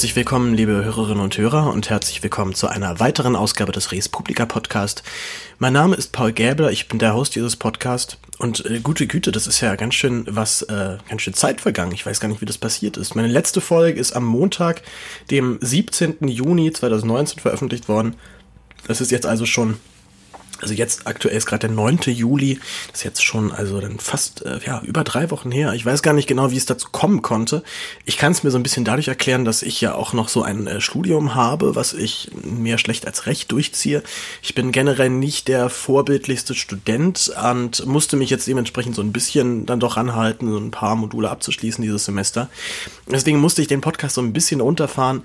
Herzlich willkommen, liebe Hörerinnen und Hörer, und herzlich willkommen zu einer weiteren Ausgabe des Res Publica Podcast. Mein Name ist Paul Gäbler, ich bin der Host dieses Podcasts. Und äh, gute Güte, das ist ja ganz schön was, äh, ganz schön Zeit vergangen. Ich weiß gar nicht, wie das passiert ist. Meine letzte Folge ist am Montag, dem 17. Juni 2019 veröffentlicht worden. Das ist jetzt also schon also jetzt aktuell ist gerade der 9. Juli, das ist jetzt schon also dann fast äh, ja über drei Wochen her. Ich weiß gar nicht genau, wie es dazu kommen konnte. Ich kann es mir so ein bisschen dadurch erklären, dass ich ja auch noch so ein äh, Studium habe, was ich mehr schlecht als recht durchziehe. Ich bin generell nicht der vorbildlichste Student und musste mich jetzt dementsprechend so ein bisschen dann doch anhalten, so ein paar Module abzuschließen dieses Semester. Deswegen musste ich den Podcast so ein bisschen runterfahren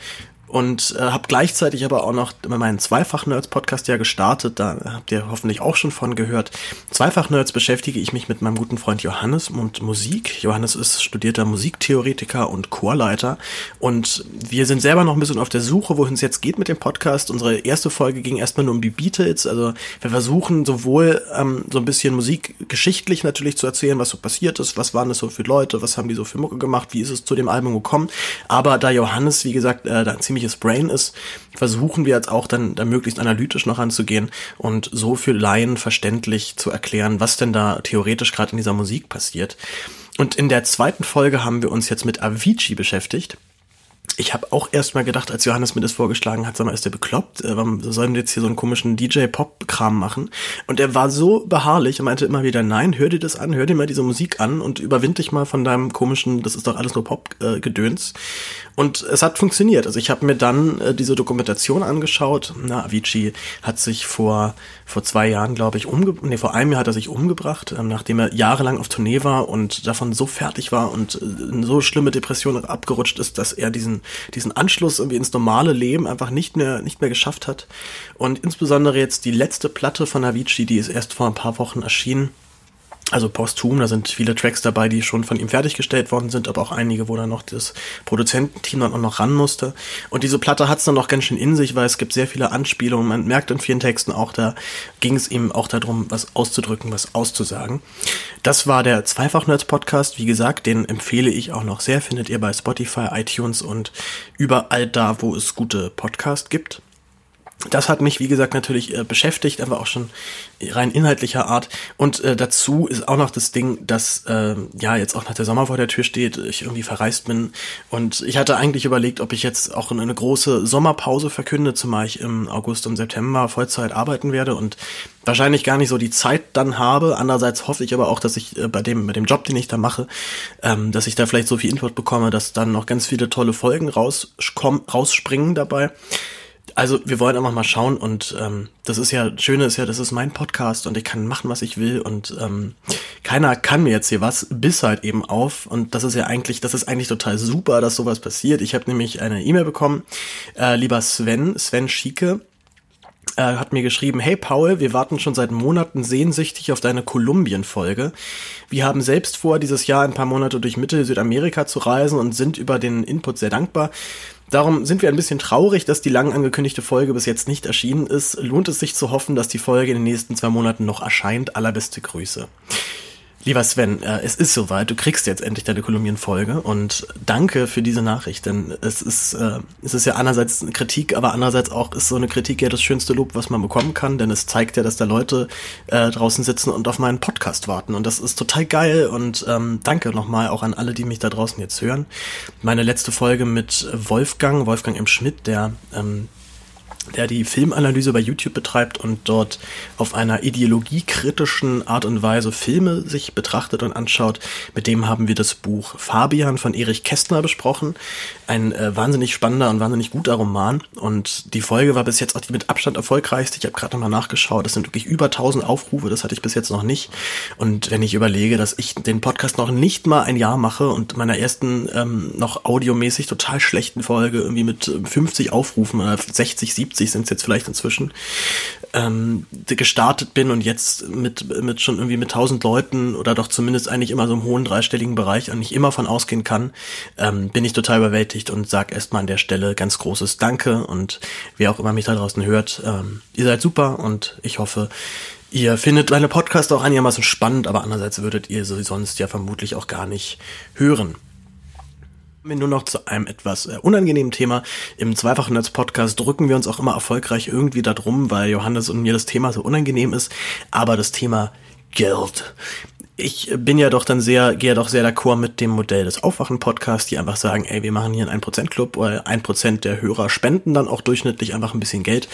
und äh, habe gleichzeitig aber auch noch meinen Zweifach-Nerds-Podcast ja gestartet, da habt ihr hoffentlich auch schon von gehört. Zweifach-Nerds beschäftige ich mich mit meinem guten Freund Johannes und Musik. Johannes ist studierter Musiktheoretiker und Chorleiter. Und wir sind selber noch ein bisschen auf der Suche, wohin es jetzt geht mit dem Podcast. Unsere erste Folge ging erstmal nur um die Beatles, also wir versuchen sowohl ähm, so ein bisschen musikgeschichtlich natürlich zu erzählen, was so passiert ist, was waren das so für Leute, was haben die so für Mucke gemacht, wie ist es zu dem Album gekommen, aber da Johannes, wie gesagt, äh, da ziemlich ziemliches Brain ist, versuchen wir jetzt auch dann da möglichst analytisch noch anzugehen und so für Laien verständlich zu erklären, was denn da theoretisch gerade in dieser Musik passiert. Und in der zweiten Folge haben wir uns jetzt mit Avicii beschäftigt ich habe auch erst mal gedacht, als Johannes mir das vorgeschlagen hat, sag mal, ist der bekloppt? Äh, warum sollen wir jetzt hier so einen komischen DJ-Pop-Kram machen? Und er war so beharrlich und meinte immer wieder, nein, hör dir das an, hör dir mal diese Musik an und überwind dich mal von deinem komischen, das ist doch alles nur Pop-Gedöns. und es hat funktioniert. Also ich habe mir dann äh, diese Dokumentation angeschaut. Na, Avicii hat sich vor, vor zwei Jahren, glaube ich, umgebracht, nee, vor einem Jahr hat er sich umgebracht, äh, nachdem er jahrelang auf Tournee war und davon so fertig war und äh, so schlimme Depressionen abgerutscht ist, dass er diesen diesen Anschluss irgendwie ins normale Leben einfach nicht mehr, nicht mehr geschafft hat. Und insbesondere jetzt die letzte Platte von Avicii, die ist erst vor ein paar Wochen erschienen, also posthum, da sind viele Tracks dabei, die schon von ihm fertiggestellt worden sind, aber auch einige, wo dann noch das Produzententeam dann auch noch ran musste. Und diese Platte hat es dann noch ganz schön in sich, weil es gibt sehr viele Anspielungen. Man merkt in vielen Texten auch, da ging es ihm auch darum, was auszudrücken, was auszusagen. Das war der Zweifach-Nerds-Podcast. Wie gesagt, den empfehle ich auch noch sehr. Findet ihr bei Spotify, iTunes und überall da, wo es gute Podcasts gibt das hat mich, wie gesagt, natürlich äh, beschäftigt, aber auch schon rein inhaltlicher Art. Und äh, dazu ist auch noch das Ding, dass äh, ja jetzt auch nach der Sommer vor der Tür steht, ich irgendwie verreist bin. Und ich hatte eigentlich überlegt, ob ich jetzt auch eine große Sommerpause verkünde, zumal ich im August und September Vollzeit arbeiten werde und wahrscheinlich gar nicht so die Zeit dann habe. Andererseits hoffe ich aber auch, dass ich äh, bei dem, bei dem Job, den ich da mache, ähm, dass ich da vielleicht so viel Input bekomme, dass dann noch ganz viele tolle Folgen rausspringen dabei. Also wir wollen einfach mal schauen und ähm, das ist ja, Schöne ist ja, das ist mein Podcast und ich kann machen, was ich will und ähm, keiner kann mir jetzt hier was, bis halt eben auf und das ist ja eigentlich, das ist eigentlich total super, dass sowas passiert. Ich habe nämlich eine E-Mail bekommen, äh, lieber Sven, Sven Schieke, äh, hat mir geschrieben, hey Paul, wir warten schon seit Monaten sehnsüchtig auf deine Kolumbien-Folge. Wir haben selbst vor, dieses Jahr ein paar Monate durch Mitte Südamerika zu reisen und sind über den Input sehr dankbar. Darum sind wir ein bisschen traurig, dass die lang angekündigte Folge bis jetzt nicht erschienen ist. Lohnt es sich zu hoffen, dass die Folge in den nächsten zwei Monaten noch erscheint. Allerbeste Grüße. Lieber Sven, äh, es ist soweit. Du kriegst jetzt endlich deine Kolumnienfolge und danke für diese Nachricht, denn es ist, äh, es ist ja einerseits eine Kritik, aber andererseits auch ist so eine Kritik ja das schönste Lob, was man bekommen kann, denn es zeigt ja, dass da Leute äh, draußen sitzen und auf meinen Podcast warten und das ist total geil und ähm, danke nochmal auch an alle, die mich da draußen jetzt hören. Meine letzte Folge mit Wolfgang, Wolfgang M. Schmidt, der ähm, der die Filmanalyse bei YouTube betreibt und dort auf einer ideologiekritischen Art und Weise Filme sich betrachtet und anschaut. Mit dem haben wir das Buch Fabian von Erich Kästner besprochen. Ein äh, wahnsinnig spannender und wahnsinnig guter Roman. Und die Folge war bis jetzt auch die mit Abstand erfolgreichste. Ich habe gerade nochmal nachgeschaut. Das sind wirklich über 1000 Aufrufe. Das hatte ich bis jetzt noch nicht. Und wenn ich überlege, dass ich den Podcast noch nicht mal ein Jahr mache und meiner ersten ähm, noch audiomäßig total schlechten Folge irgendwie mit 50 Aufrufen oder 60, 70 70 sind es jetzt vielleicht inzwischen, ähm, gestartet bin und jetzt mit, mit schon irgendwie mit 1000 Leuten oder doch zumindest eigentlich immer so im hohen dreistelligen Bereich und nicht immer von ausgehen kann, ähm, bin ich total überwältigt und sag erstmal an der Stelle ganz großes Danke und wer auch immer mich da draußen hört, ähm, ihr seid super und ich hoffe, Ihr findet meine Podcast auch einigermaßen spannend, aber andererseits würdet ihr sie sonst ja vermutlich auch gar nicht hören. Wir nur noch zu einem etwas äh, unangenehmen Thema. Im zweifachen Netz Podcast drücken wir uns auch immer erfolgreich irgendwie darum, weil Johannes und mir das Thema so unangenehm ist. Aber das Thema Geld. Ich bin ja doch dann sehr, gehe doch sehr d'accord mit dem Modell des Aufwachen-Podcasts, die einfach sagen, ey, wir machen hier einen 1%-Club, weil ein Prozent der Hörer spenden dann auch durchschnittlich einfach ein bisschen Geld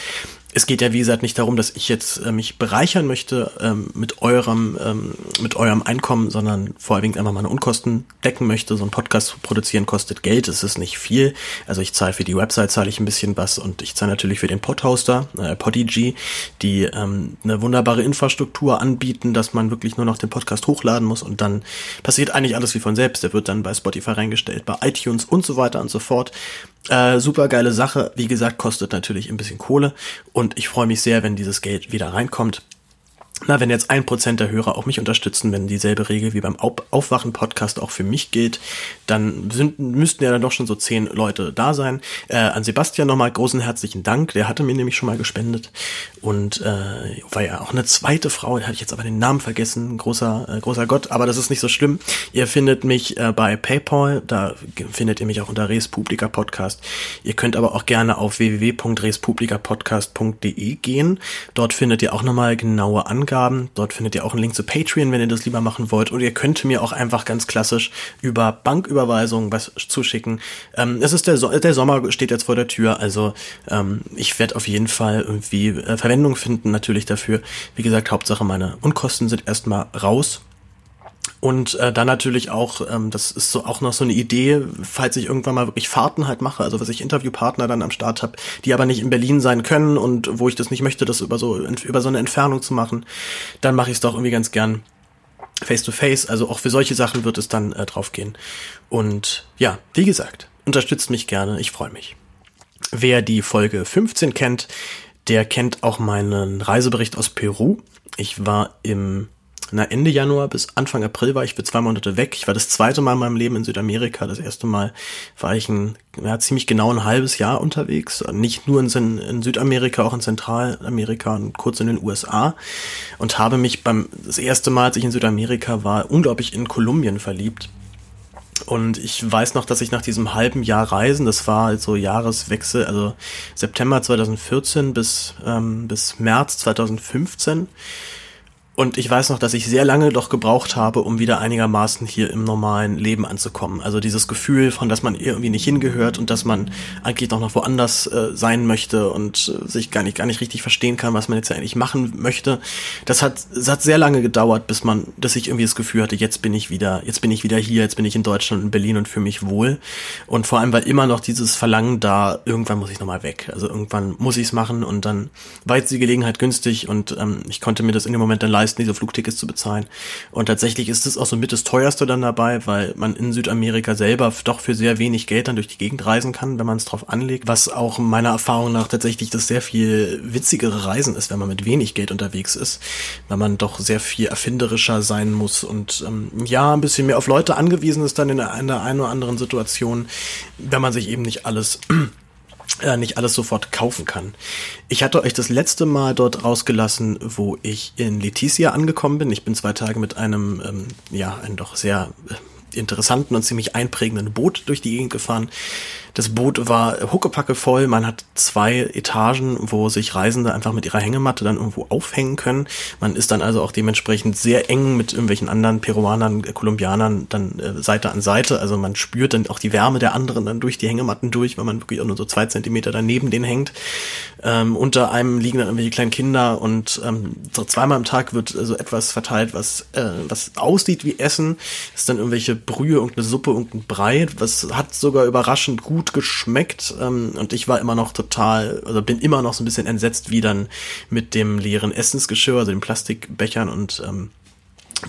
es geht ja wie gesagt nicht darum, dass ich jetzt äh, mich bereichern möchte ähm, mit eurem ähm, mit eurem Einkommen, sondern vor allen Dingen einfach meine Unkosten decken möchte. So ein Podcast zu produzieren kostet Geld, es ist nicht viel. Also ich zahle für die Website zahle ich ein bisschen was und ich zahle natürlich für den Podhoster, äh, Podigy, die ähm, eine wunderbare Infrastruktur anbieten, dass man wirklich nur noch den Podcast hochladen muss und dann passiert eigentlich alles wie von selbst. Der wird dann bei Spotify reingestellt, bei iTunes und so weiter und so fort. Äh, super geile Sache. Wie gesagt, kostet natürlich ein bisschen Kohle. Und ich freue mich sehr, wenn dieses Geld wieder reinkommt na, wenn jetzt ein Prozent der Hörer auch mich unterstützen, wenn dieselbe Regel wie beim Aufwachen-Podcast auch für mich gilt, dann sind, müssten ja dann doch schon so zehn Leute da sein. Äh, an Sebastian nochmal großen herzlichen Dank, der hatte mir nämlich schon mal gespendet und äh, war ja auch eine zweite Frau, da hatte ich jetzt aber den Namen vergessen, großer, äh, großer Gott, aber das ist nicht so schlimm. Ihr findet mich äh, bei Paypal, da findet ihr mich auch unter Res Publica Podcast. Ihr könnt aber auch gerne auf www.respublicapodcast.de gehen. Dort findet ihr auch nochmal genaue Angaben Angaben. Dort findet ihr auch einen Link zu Patreon, wenn ihr das lieber machen wollt. Oder ihr könnt mir auch einfach ganz klassisch über Banküberweisung was zuschicken. Ähm, es ist der, so der Sommer steht jetzt vor der Tür, also ähm, ich werde auf jeden Fall irgendwie äh, Verwendung finden natürlich dafür. Wie gesagt, Hauptsache meine Unkosten sind erstmal raus. Und äh, dann natürlich auch, ähm, das ist so auch noch so eine Idee, falls ich irgendwann mal wirklich Fahrten halt mache, also was ich Interviewpartner dann am Start habe, die aber nicht in Berlin sein können und wo ich das nicht möchte, das über so über so eine Entfernung zu machen, dann mache ich es doch irgendwie ganz gern face to face. Also auch für solche Sachen wird es dann äh, draufgehen. Und ja, wie gesagt, unterstützt mich gerne, ich freue mich. Wer die Folge 15 kennt, der kennt auch meinen Reisebericht aus Peru. Ich war im na, Ende Januar bis Anfang April war ich für zwei Monate weg. Ich war das zweite Mal in meinem Leben in Südamerika. Das erste Mal war ich ein, ja, ziemlich genau ein halbes Jahr unterwegs. Nicht nur in, in Südamerika, auch in Zentralamerika und kurz in den USA. Und habe mich beim, das erste Mal, als ich in Südamerika war, unglaublich in Kolumbien verliebt. Und ich weiß noch, dass ich nach diesem halben Jahr Reisen, das war so Jahreswechsel, also September 2014 bis, ähm, bis März 2015, und ich weiß noch, dass ich sehr lange doch gebraucht habe, um wieder einigermaßen hier im normalen Leben anzukommen. Also dieses Gefühl von, dass man irgendwie nicht hingehört und dass man eigentlich doch noch woanders äh, sein möchte und äh, sich gar nicht, gar nicht richtig verstehen kann, was man jetzt eigentlich machen möchte. Das hat, das hat sehr lange gedauert, bis man, dass ich irgendwie das Gefühl hatte, jetzt bin ich wieder, jetzt bin ich wieder hier, jetzt bin ich in Deutschland, in Berlin und fühle mich wohl. Und vor allem, weil immer noch dieses Verlangen da, irgendwann muss ich nochmal weg. Also irgendwann muss ich es machen und dann war jetzt die Gelegenheit günstig und ähm, ich konnte mir das in dem Moment dann leisten leisten, diese Flugtickets zu bezahlen. Und tatsächlich ist es auch so mit das teuerste dann dabei, weil man in Südamerika selber doch für sehr wenig Geld dann durch die Gegend reisen kann, wenn man es drauf anlegt. Was auch meiner Erfahrung nach tatsächlich das sehr viel witzigere Reisen ist, wenn man mit wenig Geld unterwegs ist, weil man doch sehr viel erfinderischer sein muss und ähm, ja, ein bisschen mehr auf Leute angewiesen ist dann in der, in der einen oder anderen Situation, wenn man sich eben nicht alles äh, nicht alles sofort kaufen kann. Ich hatte euch das letzte Mal dort rausgelassen, wo ich in Letizia angekommen bin. Ich bin zwei Tage mit einem, ähm, ja, einem doch sehr äh, interessanten und ziemlich einprägenden Boot durch die Gegend gefahren. Das Boot war huckepacke voll. Man hat zwei Etagen, wo sich Reisende einfach mit ihrer Hängematte dann irgendwo aufhängen können. Man ist dann also auch dementsprechend sehr eng mit irgendwelchen anderen Peruanern, äh, Kolumbianern dann äh, Seite an Seite. Also man spürt dann auch die Wärme der anderen dann durch die Hängematten durch, weil man wirklich auch nur so zwei Zentimeter daneben den hängt. Ähm, unter einem liegen dann irgendwelche kleinen Kinder und ähm, so zweimal am Tag wird also etwas verteilt, was, äh, was aussieht wie Essen. Ist dann irgendwelche Brühe, irgendeine Suppe, irgendein Brei. Was hat sogar überraschend gut gut geschmeckt ähm, und ich war immer noch total, also bin immer noch so ein bisschen entsetzt, wie dann mit dem leeren Essensgeschirr, also den Plastikbechern und ähm,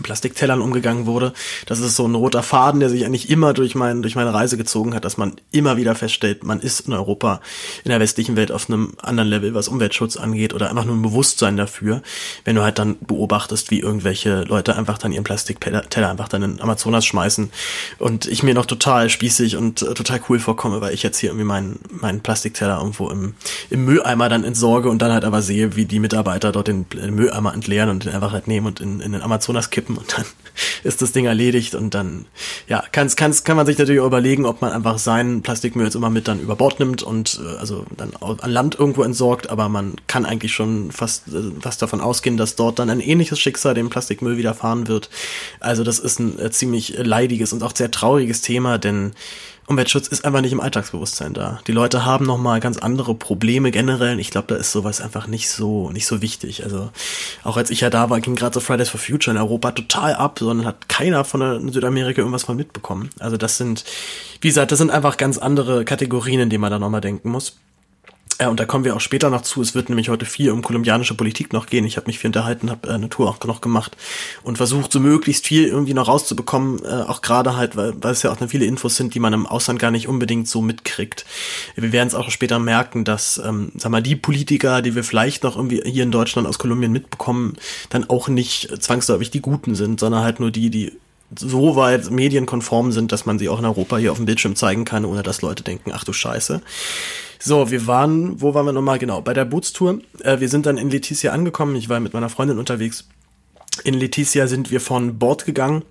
Plastiktellern umgegangen wurde. Das ist so ein roter Faden, der sich eigentlich immer durch, mein, durch meine Reise gezogen hat, dass man immer wieder feststellt, man ist in Europa, in der westlichen Welt auf einem anderen Level, was Umweltschutz angeht oder einfach nur ein Bewusstsein dafür, wenn du halt dann beobachtest, wie irgendwelche Leute einfach dann ihren Plastikteller einfach dann in Amazonas schmeißen und ich mir noch total spießig und äh, total cool vorkomme, weil ich jetzt hier irgendwie meinen, meinen Plastikteller irgendwo im, im Mülleimer dann entsorge und dann halt aber sehe, wie die Mitarbeiter dort den Mülleimer entleeren und den einfach halt nehmen und in, in den Amazonas kippen kippen und dann ist das Ding erledigt und dann, ja, kann's, kann's, kann man sich natürlich überlegen, ob man einfach seinen Plastikmüll jetzt immer mit dann über Bord nimmt und äh, also dann an Land irgendwo entsorgt, aber man kann eigentlich schon fast, äh, fast davon ausgehen, dass dort dann ein ähnliches Schicksal dem Plastikmüll widerfahren wird. Also das ist ein äh, ziemlich leidiges und auch sehr trauriges Thema, denn Umweltschutz ist einfach nicht im Alltagsbewusstsein da. Die Leute haben nochmal ganz andere Probleme generell. Ich glaube, da ist sowas einfach nicht so, nicht so wichtig. Also, auch als ich ja da war, ging gerade so Fridays for Future in Europa total ab, sondern hat keiner von Südamerika irgendwas von mitbekommen. Also, das sind, wie gesagt, das sind einfach ganz andere Kategorien, in denen man da nochmal denken muss. Ja, und da kommen wir auch später noch zu. Es wird nämlich heute viel um kolumbianische Politik noch gehen. Ich habe mich viel unterhalten, habe äh, eine Tour auch noch gemacht und versucht, so möglichst viel irgendwie noch rauszubekommen. Äh, auch gerade halt, weil, weil es ja auch noch viele Infos sind, die man im Ausland gar nicht unbedingt so mitkriegt. Wir werden es auch später merken, dass, ähm, sag mal, die Politiker, die wir vielleicht noch irgendwie hier in Deutschland aus Kolumbien mitbekommen, dann auch nicht zwangsläufig die Guten sind, sondern halt nur die, die so weit medienkonform sind, dass man sie auch in Europa hier auf dem Bildschirm zeigen kann, ohne dass Leute denken, ach du Scheiße. So, wir waren, wo waren wir nochmal? Genau, bei der Bootstour. Äh, wir sind dann in Letizia angekommen. Ich war mit meiner Freundin unterwegs. In Letizia sind wir von Bord gegangen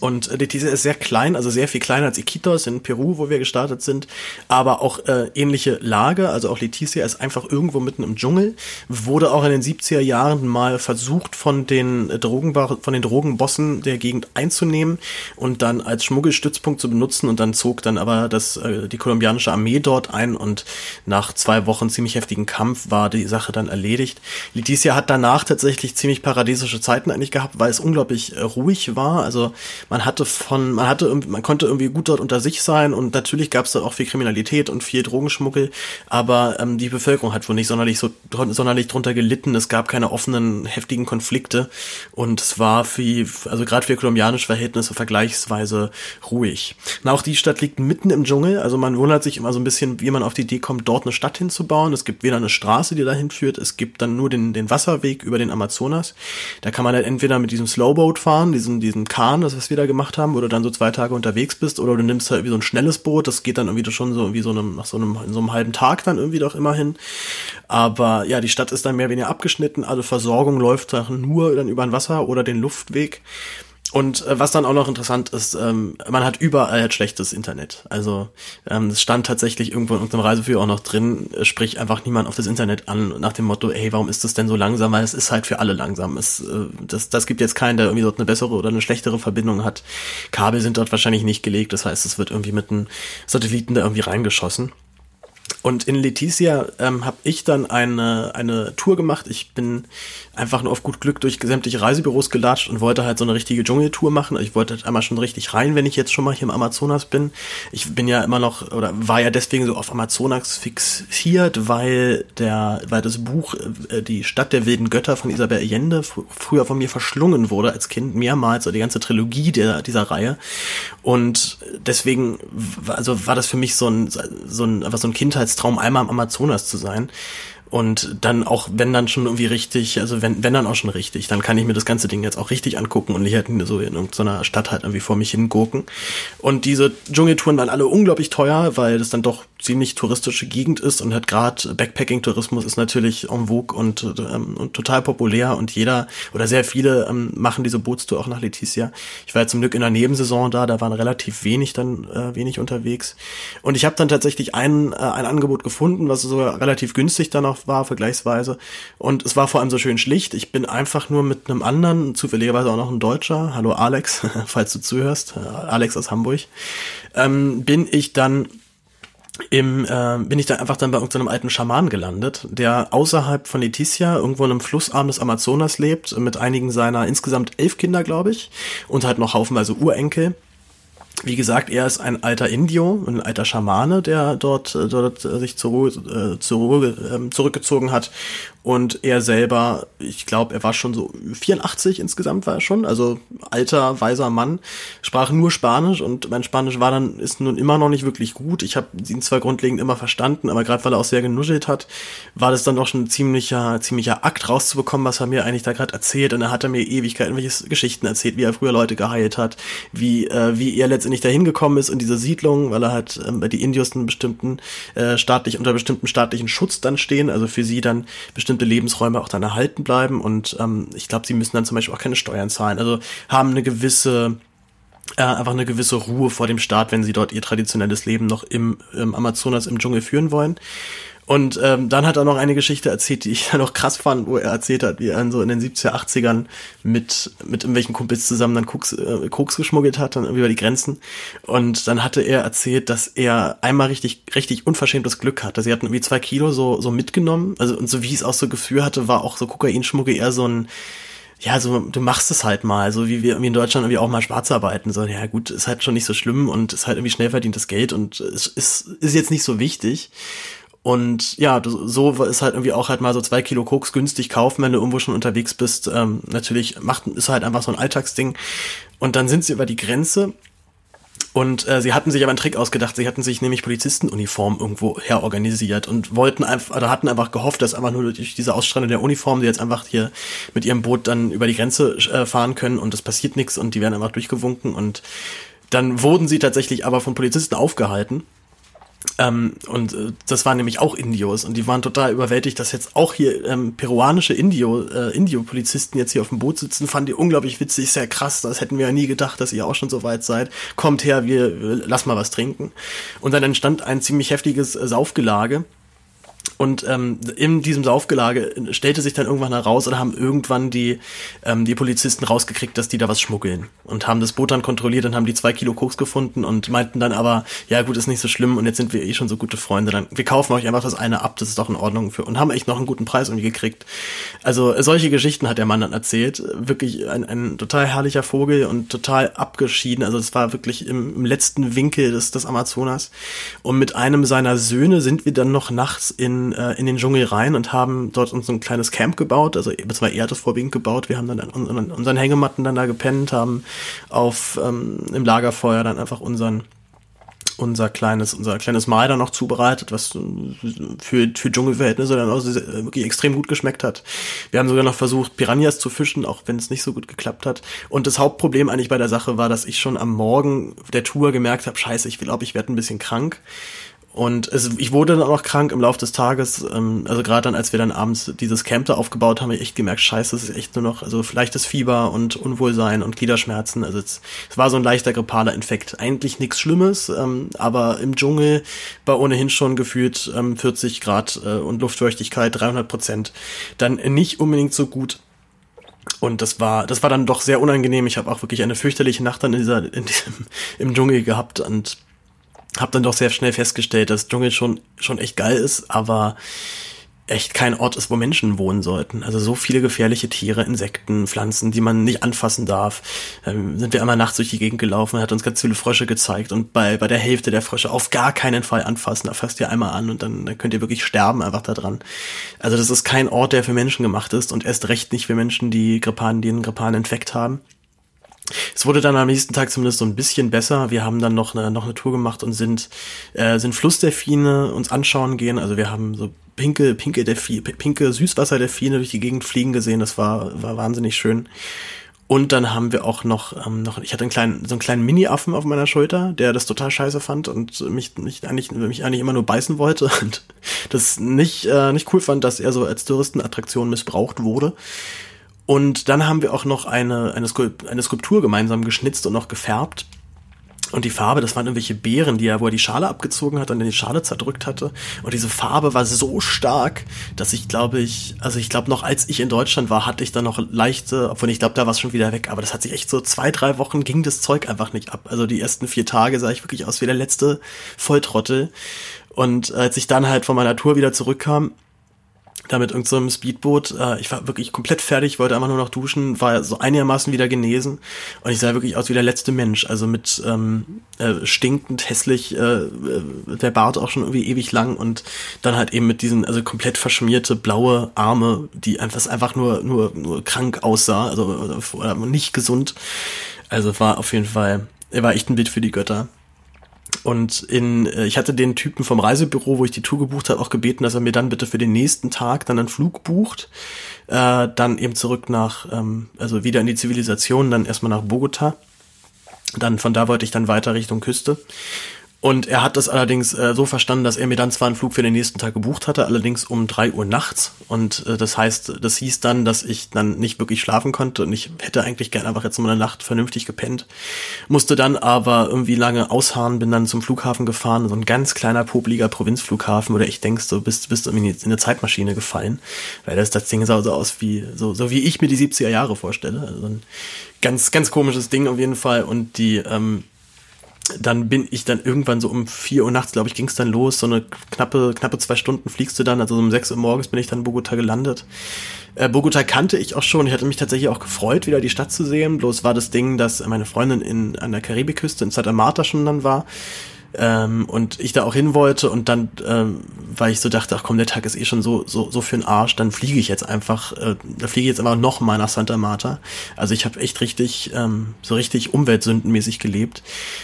und Letizia ist sehr klein, also sehr viel kleiner als Iquitos in Peru, wo wir gestartet sind, aber auch äh, ähnliche Lage. Also auch Letizia ist einfach irgendwo mitten im Dschungel. Wurde auch in den 70er Jahren mal versucht, von den, Drogen, von den Drogenbossen der Gegend einzunehmen und dann als Schmuggelstützpunkt zu benutzen. Und dann zog dann aber das, äh, die kolumbianische Armee dort ein und nach zwei Wochen ziemlich heftigen Kampf war die Sache dann erledigt. Letizia hat danach tatsächlich ziemlich paradiesische Zeiten eigentlich gehabt, weil es unglaublich äh, ruhig war. Also man hatte von, man hatte, man konnte irgendwie gut dort unter sich sein und natürlich gab es da auch viel Kriminalität und viel Drogenschmuggel, aber ähm, die Bevölkerung hat wohl nicht sonderlich so sonderlich drunter gelitten. Es gab keine offenen, heftigen Konflikte und es war für, also gerade für kolumbianische Verhältnisse vergleichsweise ruhig. Na, auch die Stadt liegt mitten im Dschungel, also man wundert sich immer so ein bisschen, wie man auf die Idee kommt, dort eine Stadt hinzubauen. Es gibt weder eine Straße, die dahin führt, es gibt dann nur den, den Wasserweg über den Amazonas. Da kann man dann entweder mit diesem Slowboat fahren, diesen, diesen Kahn, das was wir da gemacht haben, du dann so zwei Tage unterwegs bist, oder du nimmst halt wie so ein schnelles Boot, das geht dann irgendwie schon so wie so einem, nach so einem, in so einem halben Tag dann irgendwie doch immerhin. Aber ja, die Stadt ist dann mehr oder weniger abgeschnitten, alle Versorgung läuft dann nur dann über ein Wasser oder den Luftweg. Und äh, was dann auch noch interessant ist, ähm, man hat überall halt schlechtes Internet. Also ähm, es stand tatsächlich irgendwo in unserem Reiseführer auch noch drin, äh, sprich einfach niemand auf das Internet an nach dem Motto, ey, warum ist das denn so langsam? Weil es ist halt für alle langsam. Es, äh, das, das gibt jetzt keinen, der irgendwie dort eine bessere oder eine schlechtere Verbindung hat. Kabel sind dort wahrscheinlich nicht gelegt, das heißt, es wird irgendwie mit einem Satelliten da irgendwie reingeschossen. Und in Letizia ähm, habe ich dann eine, eine Tour gemacht. Ich bin einfach nur auf gut Glück durch sämtliche Reisebüros gelatscht und wollte halt so eine richtige Dschungeltour machen. Ich wollte halt einmal schon richtig rein, wenn ich jetzt schon mal hier im Amazonas bin. Ich bin ja immer noch oder war ja deswegen so auf Amazonas fixiert, weil der, weil das Buch äh, Die Stadt der wilden Götter von Isabel Allende fr früher von mir verschlungen wurde als Kind mehrmals, oder die ganze Trilogie der, dieser Reihe. Und deswegen, also war das für mich so ein, so ein, einfach so ein Kindheitstraum, einmal im Amazonas zu sein. Und dann auch, wenn dann schon irgendwie richtig, also wenn, wenn dann auch schon richtig, dann kann ich mir das ganze Ding jetzt auch richtig angucken und nicht halt so in irgendeiner Stadt halt irgendwie vor mich hingucken. Und diese Dschungeltouren waren alle unglaublich teuer, weil das dann doch ziemlich touristische Gegend ist und hat gerade Backpacking-Tourismus ist natürlich en vogue und, ähm, und total populär und jeder oder sehr viele ähm, machen diese Bootstour auch nach Letizia. Ich war zum Glück in der Nebensaison da, da waren relativ wenig dann äh, wenig unterwegs und ich habe dann tatsächlich ein, äh, ein Angebot gefunden, was sogar relativ günstig dann auch war vergleichsweise und es war vor allem so schön schlicht. Ich bin einfach nur mit einem anderen, zufälligerweise auch noch ein Deutscher, hallo Alex, falls du zuhörst, äh, Alex aus Hamburg, ähm, bin ich dann im, äh, bin ich da einfach dann bei irgendeinem alten Schaman gelandet, der außerhalb von Letizia irgendwo in einem Flussarm des Amazonas lebt, mit einigen seiner insgesamt elf Kinder, glaube ich, und halt noch haufenweise Urenkel. Wie gesagt, er ist ein alter Indio, ein alter Schamane, der dort, äh, dort äh, sich zur Ruhe, äh, zur Ruhe äh, zurückgezogen hat und er selber, ich glaube, er war schon so 84 insgesamt war er schon, also alter, weiser Mann, sprach nur Spanisch und mein Spanisch war dann, ist nun immer noch nicht wirklich gut. Ich habe ihn zwar grundlegend immer verstanden, aber gerade weil er auch sehr genuschelt hat, war das dann doch schon ein ziemlicher, ziemlicher Akt rauszubekommen, was er mir eigentlich da gerade erzählt. Und er hat er mir Ewigkeiten welche Geschichten erzählt, wie er früher Leute geheilt hat, wie, äh, wie er letztendlich dahin gekommen ist in diese Siedlung, weil er halt ähm, die Indios einen bestimmten äh, staatlich, unter bestimmten staatlichen Schutz dann stehen, also für sie dann bestimmt bestimmte Lebensräume auch dann erhalten bleiben und ähm, ich glaube, sie müssen dann zum Beispiel auch keine Steuern zahlen. Also haben eine gewisse äh, einfach eine gewisse Ruhe vor dem Staat, wenn sie dort ihr traditionelles Leben noch im, im Amazonas im Dschungel führen wollen. Und ähm, dann hat er noch eine Geschichte erzählt, die ich dann noch krass fand, wo er erzählt hat, wie er so in den 70er, 80ern mit, mit irgendwelchen Kumpels zusammen dann Koks, äh, Koks geschmuggelt hat, dann über die Grenzen. Und dann hatte er erzählt, dass er einmal richtig, richtig unverschämtes Glück hatte. Sie hatten irgendwie zwei Kilo so, so mitgenommen. Also, und so wie es auch so Gefühl hatte, war auch so Kokainschmuggel eher so ein, ja, so, du machst es halt mal, so wie wir irgendwie in Deutschland irgendwie auch mal schwarz arbeiten. So, ja gut, ist halt schon nicht so schlimm und ist halt irgendwie schnell verdientes Geld und es ist, ist jetzt nicht so wichtig. Und ja, so ist halt irgendwie auch halt mal so zwei Kilo Koks günstig kaufen, wenn du irgendwo schon unterwegs bist. Ähm, natürlich macht, ist halt einfach so ein Alltagsding. Und dann sind sie über die Grenze und äh, sie hatten sich aber einen Trick ausgedacht. Sie hatten sich nämlich Polizistenuniform irgendwo herorganisiert und wollten einfach, oder hatten einfach gehofft, dass einfach nur durch diese Ausstrahlung der Uniform, die jetzt einfach hier mit ihrem Boot dann über die Grenze äh, fahren können und es passiert nichts und die werden einfach durchgewunken und dann wurden sie tatsächlich aber von Polizisten aufgehalten ähm, und äh, das waren nämlich auch Indios und die waren total überwältigt, dass jetzt auch hier ähm, peruanische Indio, äh, Indio-Polizisten jetzt hier auf dem Boot sitzen, fanden die unglaublich witzig, sehr krass, das hätten wir ja nie gedacht, dass ihr auch schon so weit seid. Kommt her, wir, lass mal was trinken. Und dann entstand ein ziemlich heftiges äh, Saufgelage und ähm, in diesem Saufgelage stellte sich dann irgendwann heraus oder haben irgendwann die, ähm, die Polizisten rausgekriegt, dass die da was schmuggeln. Und haben das Boot dann kontrolliert und haben die zwei Kilo Koks gefunden und meinten dann aber, ja gut, ist nicht so schlimm und jetzt sind wir eh schon so gute Freunde. Dann, wir kaufen euch einfach das eine ab, das ist doch in Ordnung für und haben echt noch einen guten Preis irgendwie gekriegt. Also solche Geschichten hat der Mann dann erzählt. Wirklich ein, ein total herrlicher Vogel und total abgeschieden. Also es war wirklich im, im letzten Winkel des, des Amazonas. Und mit einem seiner Söhne sind wir dann noch nachts in äh, in den Dschungel rein und haben dort uns ein kleines Camp gebaut. Also beziehungsweise er hat das vorwiegend gebaut. Wir haben dann unseren, unseren Hängematten dann da gepennt, haben auf ähm, im Lagerfeuer dann einfach unseren unser kleines, unser kleines Mahl dann noch zubereitet, was für, für Dschungelverhältnisse dann auch wirklich extrem gut geschmeckt hat. Wir haben sogar noch versucht, Piranhas zu fischen, auch wenn es nicht so gut geklappt hat. Und das Hauptproblem eigentlich bei der Sache war, dass ich schon am Morgen der Tour gemerkt habe, scheiße, ich glaube, ich werde ein bisschen krank. Und es, ich wurde dann auch noch krank im Laufe des Tages. Ähm, also gerade dann, als wir dann abends dieses Camp da aufgebaut haben, habe ich echt gemerkt, scheiße, es ist echt nur noch, also leichtes Fieber und Unwohlsein und Gliederschmerzen. Also es, es war so ein leichter grippaler Infekt. Eigentlich nichts Schlimmes, ähm, aber im Dschungel bei ohnehin schon gefühlt ähm, 40 Grad äh, und Luftfeuchtigkeit 300 Prozent. Dann nicht unbedingt so gut. Und das war, das war dann doch sehr unangenehm. Ich habe auch wirklich eine fürchterliche Nacht dann in dieser, in diesem, im Dschungel gehabt und habe dann doch sehr schnell festgestellt, dass Dschungel schon, schon echt geil ist, aber echt kein Ort ist, wo Menschen wohnen sollten. Also so viele gefährliche Tiere, Insekten, Pflanzen, die man nicht anfassen darf. Ähm, sind wir einmal nachts durch die Gegend gelaufen, hat uns ganz viele Frösche gezeigt und bei, bei der Hälfte der Frösche auf gar keinen Fall anfassen. Da fasst ihr einmal an und dann, dann könnt ihr wirklich sterben einfach da dran. Also das ist kein Ort, der für Menschen gemacht ist und erst recht nicht für Menschen, die grippalen, die einen grippalen Infekt haben. Es wurde dann am nächsten Tag zumindest so ein bisschen besser. Wir haben dann noch eine, noch eine Tour gemacht und sind, äh, sind Flussdelfine uns anschauen gehen. Also wir haben so pinke, pinke, Delfine, pinke Süßwasserdelfine durch die Gegend fliegen gesehen. Das war, war wahnsinnig schön. Und dann haben wir auch noch, ähm, noch ich hatte einen kleinen, so einen kleinen Mini-Affen auf meiner Schulter, der das total scheiße fand und mich, mich, eigentlich, mich eigentlich immer nur beißen wollte und das nicht, äh, nicht cool fand, dass er so als Touristenattraktion missbraucht wurde. Und dann haben wir auch noch eine, eine, Skulpt eine Skulptur gemeinsam geschnitzt und noch gefärbt. Und die Farbe, das waren irgendwelche Beeren, die er, wo er die Schale abgezogen hat und dann die Schale zerdrückt hatte. Und diese Farbe war so stark, dass ich glaube ich, also ich glaube noch als ich in Deutschland war, hatte ich dann noch leichte, obwohl ich glaube, da war es schon wieder weg, aber das hat sich echt so zwei, drei Wochen ging das Zeug einfach nicht ab. Also die ersten vier Tage sah ich wirklich aus wie der letzte Volltrottel. Und als ich dann halt von meiner Tour wieder zurückkam, da mit irgendeinem so Speedboot. Äh, ich war wirklich komplett fertig, wollte einfach nur noch duschen, war so einigermaßen wieder genesen und ich sah wirklich aus wie der letzte Mensch. Also mit ähm, äh, stinkend, hässlich, äh, äh, der Bart auch schon irgendwie ewig lang und dann halt eben mit diesen, also komplett verschmierte blaue Arme, die einfach, einfach nur, nur, nur krank aussah, also oder nicht gesund. Also war auf jeden Fall, er war echt ein Bild für die Götter. Und in, äh, ich hatte den Typen vom Reisebüro, wo ich die Tour gebucht habe, auch gebeten, dass er mir dann bitte für den nächsten Tag dann einen Flug bucht, äh, dann eben zurück nach, ähm, also wieder in die Zivilisation, dann erstmal nach Bogota. Dann von da wollte ich dann weiter Richtung Küste. Und er hat das allerdings äh, so verstanden, dass er mir dann zwar einen Flug für den nächsten Tag gebucht hatte, allerdings um drei Uhr nachts. Und äh, das heißt, das hieß dann, dass ich dann nicht wirklich schlafen konnte und ich hätte eigentlich gerne einfach jetzt mal eine Nacht vernünftig gepennt. Musste dann aber irgendwie lange ausharren, bin dann zum Flughafen gefahren, so ein ganz kleiner, popliger Provinzflughafen, oder ich denkst, du bist, bist in eine Zeitmaschine gefallen. Weil das, das Ding sah so aus wie, so, so wie ich mir die 70er Jahre vorstelle. Also ein ganz, ganz komisches Ding auf jeden Fall. Und die, ähm, dann bin ich dann irgendwann so um vier Uhr nachts, glaube ich, ging es dann los. So eine knappe, knappe zwei Stunden fliegst du dann. Also um sechs Uhr morgens bin ich dann in Bogota gelandet. Äh, Bogota kannte ich auch schon. Ich hatte mich tatsächlich auch gefreut, wieder die Stadt zu sehen. Bloß war das Ding, dass meine Freundin in, an der Karibikküste in Santa Marta schon dann war ähm, und ich da auch hin wollte und dann, ähm, weil ich so dachte, ach komm, der Tag ist eh schon so so so für den Arsch, dann fliege ich jetzt einfach, äh, da fliege ich jetzt einfach noch mal nach Santa Marta. Also ich habe echt richtig ähm, so richtig umweltsündenmäßig gelebt.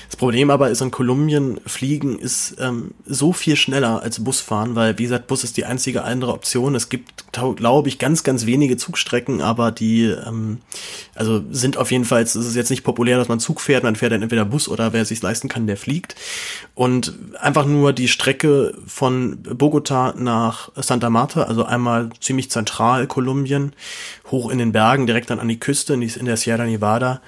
Das Problem aber ist in Kolumbien fliegen ist ähm, so viel schneller als Busfahren, weil wie gesagt Bus ist die einzige andere Option. Es gibt glaube ich ganz ganz wenige Zugstrecken, aber die ähm, also sind auf jeden Fall, es ist jetzt nicht populär, dass man Zug fährt, man fährt dann entweder Bus oder wer sich leisten kann, der fliegt. Und einfach nur die Strecke von Bogota nach Santa Marta, also einmal ziemlich zentral Kolumbien, hoch in den Bergen, direkt dann an die Küste, in der Sierra Nevada.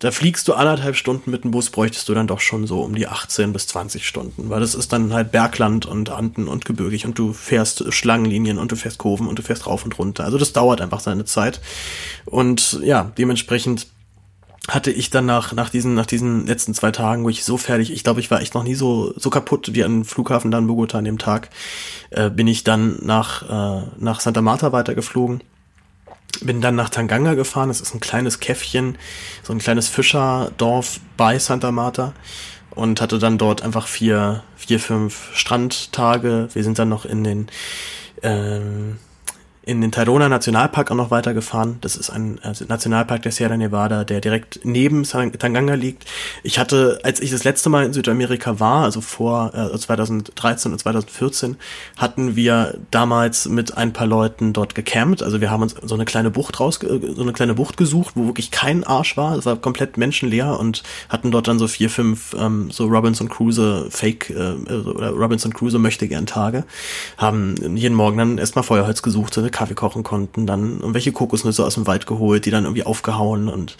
Da fliegst du anderthalb Stunden mit dem Bus, bräuchtest du dann doch schon so um die 18 bis 20 Stunden, weil das ist dann halt Bergland und Anden und gebirgig und du fährst Schlangenlinien und du fährst Kurven und du fährst rauf und runter. Also das dauert einfach seine Zeit. Und ja, dementsprechend hatte ich dann nach, nach diesen, nach diesen letzten zwei Tagen, wo ich so fertig, ich glaube, ich war echt noch nie so, so kaputt wie an Flughafen dann Bogota an dem Tag, äh, bin ich dann nach, äh, nach Santa Marta weitergeflogen. Bin dann nach Tanganga gefahren, das ist ein kleines Käffchen, so ein kleines Fischerdorf bei Santa Marta und hatte dann dort einfach vier, vier, fünf Strandtage. Wir sind dann noch in den, ähm, in den Tairona Nationalpark auch noch weitergefahren. Das ist ein also Nationalpark der Sierra Nevada, der direkt neben Tanganga liegt. Ich hatte, als ich das letzte Mal in Südamerika war, also vor äh, 2013 und 2014, hatten wir damals mit ein paar Leuten dort gecampt. Also wir haben uns so eine kleine Bucht raus, so eine kleine Bucht gesucht, wo wirklich kein Arsch war. Es war komplett menschenleer und hatten dort dann so vier, fünf ähm, so Robinson Crusoe Fake äh, oder Robinson Crusoe möchte gern Tage. Haben jeden Morgen dann erstmal Feuerholz gesucht, Kaffee kochen konnten, dann irgendwelche Kokosnüsse aus dem Wald geholt, die dann irgendwie aufgehauen und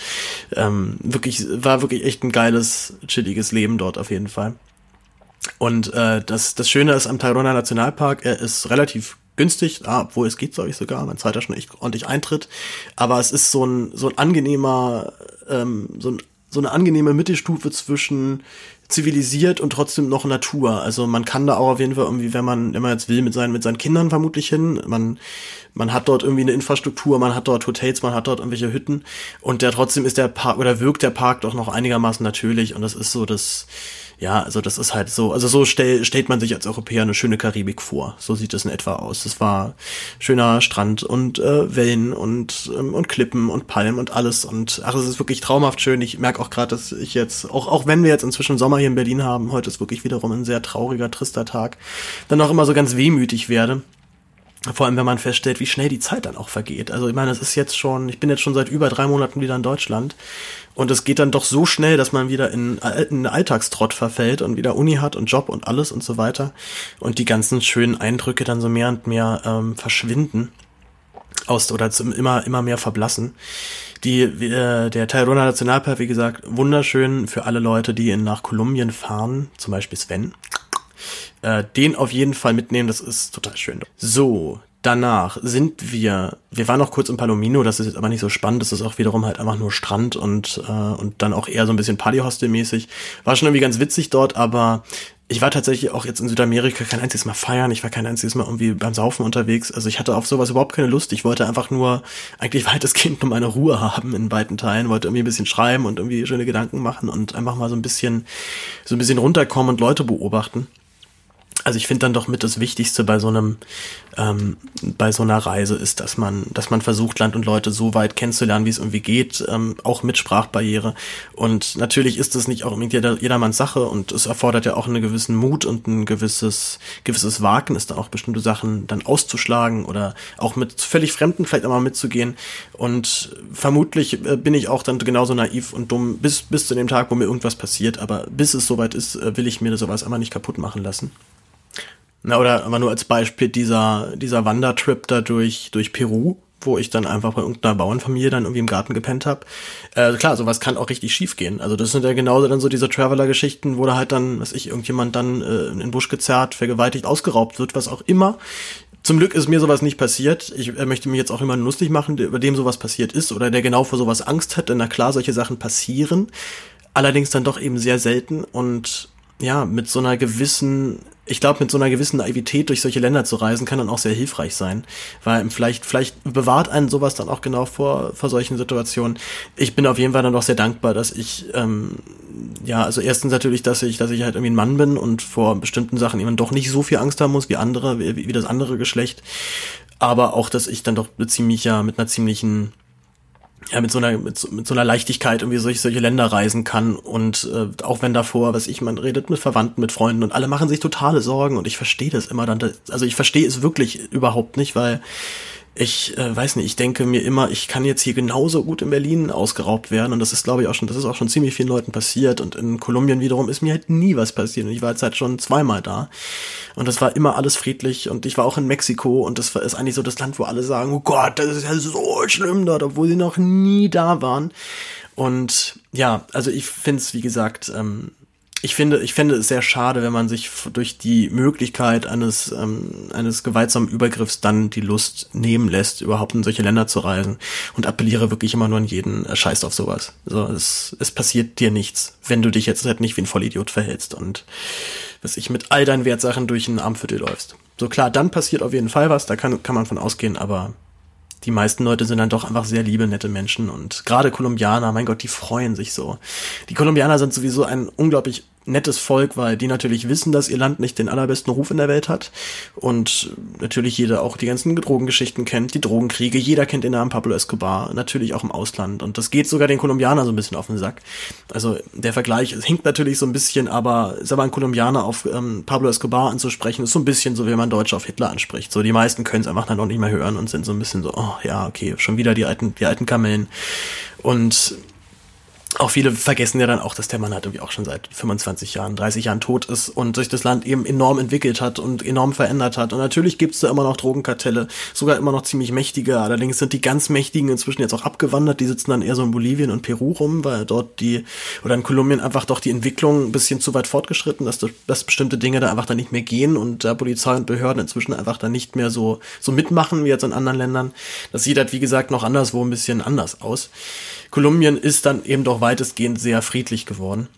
ähm, wirklich, war wirklich echt ein geiles, chilliges Leben dort auf jeden Fall. Und äh, das, das Schöne ist am Tayrona Nationalpark, er ist relativ günstig, ah, obwohl es geht, glaube ich sogar, man zahlt da schon echt ordentlich Eintritt, aber es ist so ein, so ein angenehmer, ähm, so, ein, so eine angenehme Mittelstufe zwischen zivilisiert und trotzdem noch Natur. Also man kann da auch auf jeden Fall irgendwie, wenn man, man jetzt will, mit seinen, mit seinen Kindern vermutlich hin. Man, man hat dort irgendwie eine Infrastruktur, man hat dort Hotels, man hat dort irgendwelche Hütten und der trotzdem ist der Park oder wirkt der Park doch noch einigermaßen natürlich und das ist so das, ja, also das ist halt so, also so stell, stellt man sich als Europäer eine schöne Karibik vor. So sieht es in etwa aus. Es war schöner Strand und äh, Wellen und ähm, und Klippen und Palmen und alles und ach, es ist wirklich traumhaft schön. Ich merke auch gerade, dass ich jetzt auch auch wenn wir jetzt inzwischen Sommer hier in Berlin haben, heute ist wirklich wiederum ein sehr trauriger, trister Tag, dann auch immer so ganz wehmütig werde. Vor allem, wenn man feststellt, wie schnell die Zeit dann auch vergeht. Also ich meine, es ist jetzt schon, ich bin jetzt schon seit über drei Monaten wieder in Deutschland und es geht dann doch so schnell, dass man wieder in, in Alltagstrott verfällt und wieder Uni hat und Job und alles und so weiter. Und die ganzen schönen Eindrücke dann so mehr und mehr ähm, verschwinden aus oder zum immer immer mehr verblassen. Die äh, der Tayrona Nationalpark, wie gesagt, wunderschön für alle Leute, die in, nach Kolumbien fahren, zum Beispiel Sven. Äh, den auf jeden Fall mitnehmen, das ist total schön. So, danach sind wir, wir waren noch kurz in Palomino, das ist jetzt aber nicht so spannend, das ist auch wiederum halt einfach nur Strand und, äh, und dann auch eher so ein bisschen Partyhostel-mäßig. War schon irgendwie ganz witzig dort, aber ich war tatsächlich auch jetzt in Südamerika kein einziges Mal feiern, ich war kein einziges Mal irgendwie beim Saufen unterwegs, also ich hatte auf sowas überhaupt keine Lust, ich wollte einfach nur eigentlich weitestgehend nur meine Ruhe haben in weiten Teilen, wollte irgendwie ein bisschen schreiben und irgendwie schöne Gedanken machen und einfach mal so ein bisschen, so ein bisschen runterkommen und Leute beobachten. also ich finde dann doch mit das Wichtigste bei so einem, ähm, bei so einer Reise ist, dass man, dass man versucht, Land und Leute so weit kennenzulernen, wie es irgendwie geht, ähm, auch mit Sprachbarriere. Und natürlich ist das nicht auch jeder, jedermanns Sache und es erfordert ja auch einen gewissen Mut und ein gewisses, gewisses Wagen, ist da auch bestimmte Sachen dann auszuschlagen oder auch mit völlig Fremden vielleicht einmal mitzugehen. Und vermutlich äh, bin ich auch dann genauso naiv und dumm bis, bis zu dem Tag, wo mir irgendwas passiert. Aber bis es soweit ist, äh, will ich mir sowas einmal nicht kaputt machen lassen. Na, oder aber nur als Beispiel dieser, dieser Wandertrip da durch, durch Peru, wo ich dann einfach bei irgendeiner Bauernfamilie dann irgendwie im Garten gepennt habe. Äh, klar, sowas kann auch richtig schief gehen. Also das sind ja genauso dann so diese Traveler-Geschichten, wo da halt dann, was ich, irgendjemand dann äh, in den Busch gezerrt, vergewaltigt, ausgeraubt wird, was auch immer. Zum Glück ist mir sowas nicht passiert. Ich äh, möchte mich jetzt auch immer lustig machen, über dem sowas passiert ist oder der genau vor sowas Angst hat. Denn na klar, solche Sachen passieren. Allerdings dann doch eben sehr selten und ja, mit so einer gewissen, ich glaube, mit so einer gewissen Naivität durch solche Länder zu reisen, kann dann auch sehr hilfreich sein. Weil vielleicht, vielleicht bewahrt einen sowas dann auch genau vor, vor solchen Situationen. Ich bin auf jeden Fall dann doch sehr dankbar, dass ich, ähm, ja, also erstens natürlich, dass ich, dass ich halt irgendwie ein Mann bin und vor bestimmten Sachen eben doch nicht so viel Angst haben muss wie andere, wie, wie das andere Geschlecht. Aber auch, dass ich dann doch ziemlich, ja, mit einer ziemlichen ja, mit so einer, mit so, mit so einer Leichtigkeit irgendwie solche, solche Länder reisen kann. Und äh, auch wenn davor, was ich, man redet mit Verwandten, mit Freunden und alle machen sich totale Sorgen. Und ich verstehe das immer dann, also ich verstehe es wirklich überhaupt nicht, weil ich äh, weiß nicht, ich denke mir immer, ich kann jetzt hier genauso gut in Berlin ausgeraubt werden. Und das ist glaube ich auch schon, das ist auch schon ziemlich vielen Leuten passiert. Und in Kolumbien wiederum ist mir halt nie was passiert. Und ich war jetzt halt schon zweimal da. Und das war immer alles friedlich. Und ich war auch in Mexiko. Und das ist eigentlich so das Land, wo alle sagen, oh Gott, das ist ja so schlimm dort, obwohl sie noch nie da waren. Und ja, also ich finde es wie gesagt ähm, ich finde, ich finde es sehr schade, wenn man sich durch die Möglichkeit eines, ähm, eines gewaltsamen Übergriffs dann die Lust nehmen lässt, überhaupt in solche Länder zu reisen und appelliere wirklich immer nur an jeden, äh, scheißt auf sowas. So, es, es passiert dir nichts, wenn du dich jetzt halt nicht wie ein Vollidiot verhältst und was ich mit all deinen Wertsachen durch ein Armviertel läufst. So klar, dann passiert auf jeden Fall was, da kann, kann man von ausgehen, aber die meisten Leute sind dann doch einfach sehr liebe, nette Menschen und gerade Kolumbianer, mein Gott, die freuen sich so. Die Kolumbianer sind sowieso ein unglaublich nettes Volk, weil die natürlich wissen, dass ihr Land nicht den allerbesten Ruf in der Welt hat und natürlich jeder auch die ganzen Drogengeschichten kennt, die Drogenkriege, jeder kennt den Namen Pablo Escobar, natürlich auch im Ausland und das geht sogar den Kolumbianern so ein bisschen auf den Sack. Also der Vergleich, hinkt natürlich so ein bisschen, aber sag mal, ein Kolumbianer auf ähm, Pablo Escobar anzusprechen, ist so ein bisschen so, wie man Deutsche auf Hitler anspricht. So die meisten können es einfach dann auch nicht mehr hören und sind so ein bisschen so, oh ja, okay, schon wieder die alten, die alten Kamellen. Und auch viele vergessen ja dann auch, dass der Mann halt irgendwie auch schon seit 25 Jahren, 30 Jahren tot ist und sich das Land eben enorm entwickelt hat und enorm verändert hat. Und natürlich gibt's da immer noch Drogenkartelle, sogar immer noch ziemlich mächtige. Allerdings sind die ganz mächtigen inzwischen jetzt auch abgewandert. Die sitzen dann eher so in Bolivien und Peru rum, weil dort die, oder in Kolumbien einfach doch die Entwicklung ein bisschen zu weit fortgeschritten, dass, dass bestimmte Dinge da einfach dann nicht mehr gehen und da Polizei und Behörden inzwischen einfach dann nicht mehr so, so mitmachen wie jetzt in anderen Ländern. Das sieht halt, wie gesagt, noch anderswo ein bisschen anders aus. Kolumbien ist dann eben doch weitestgehend sehr friedlich geworden.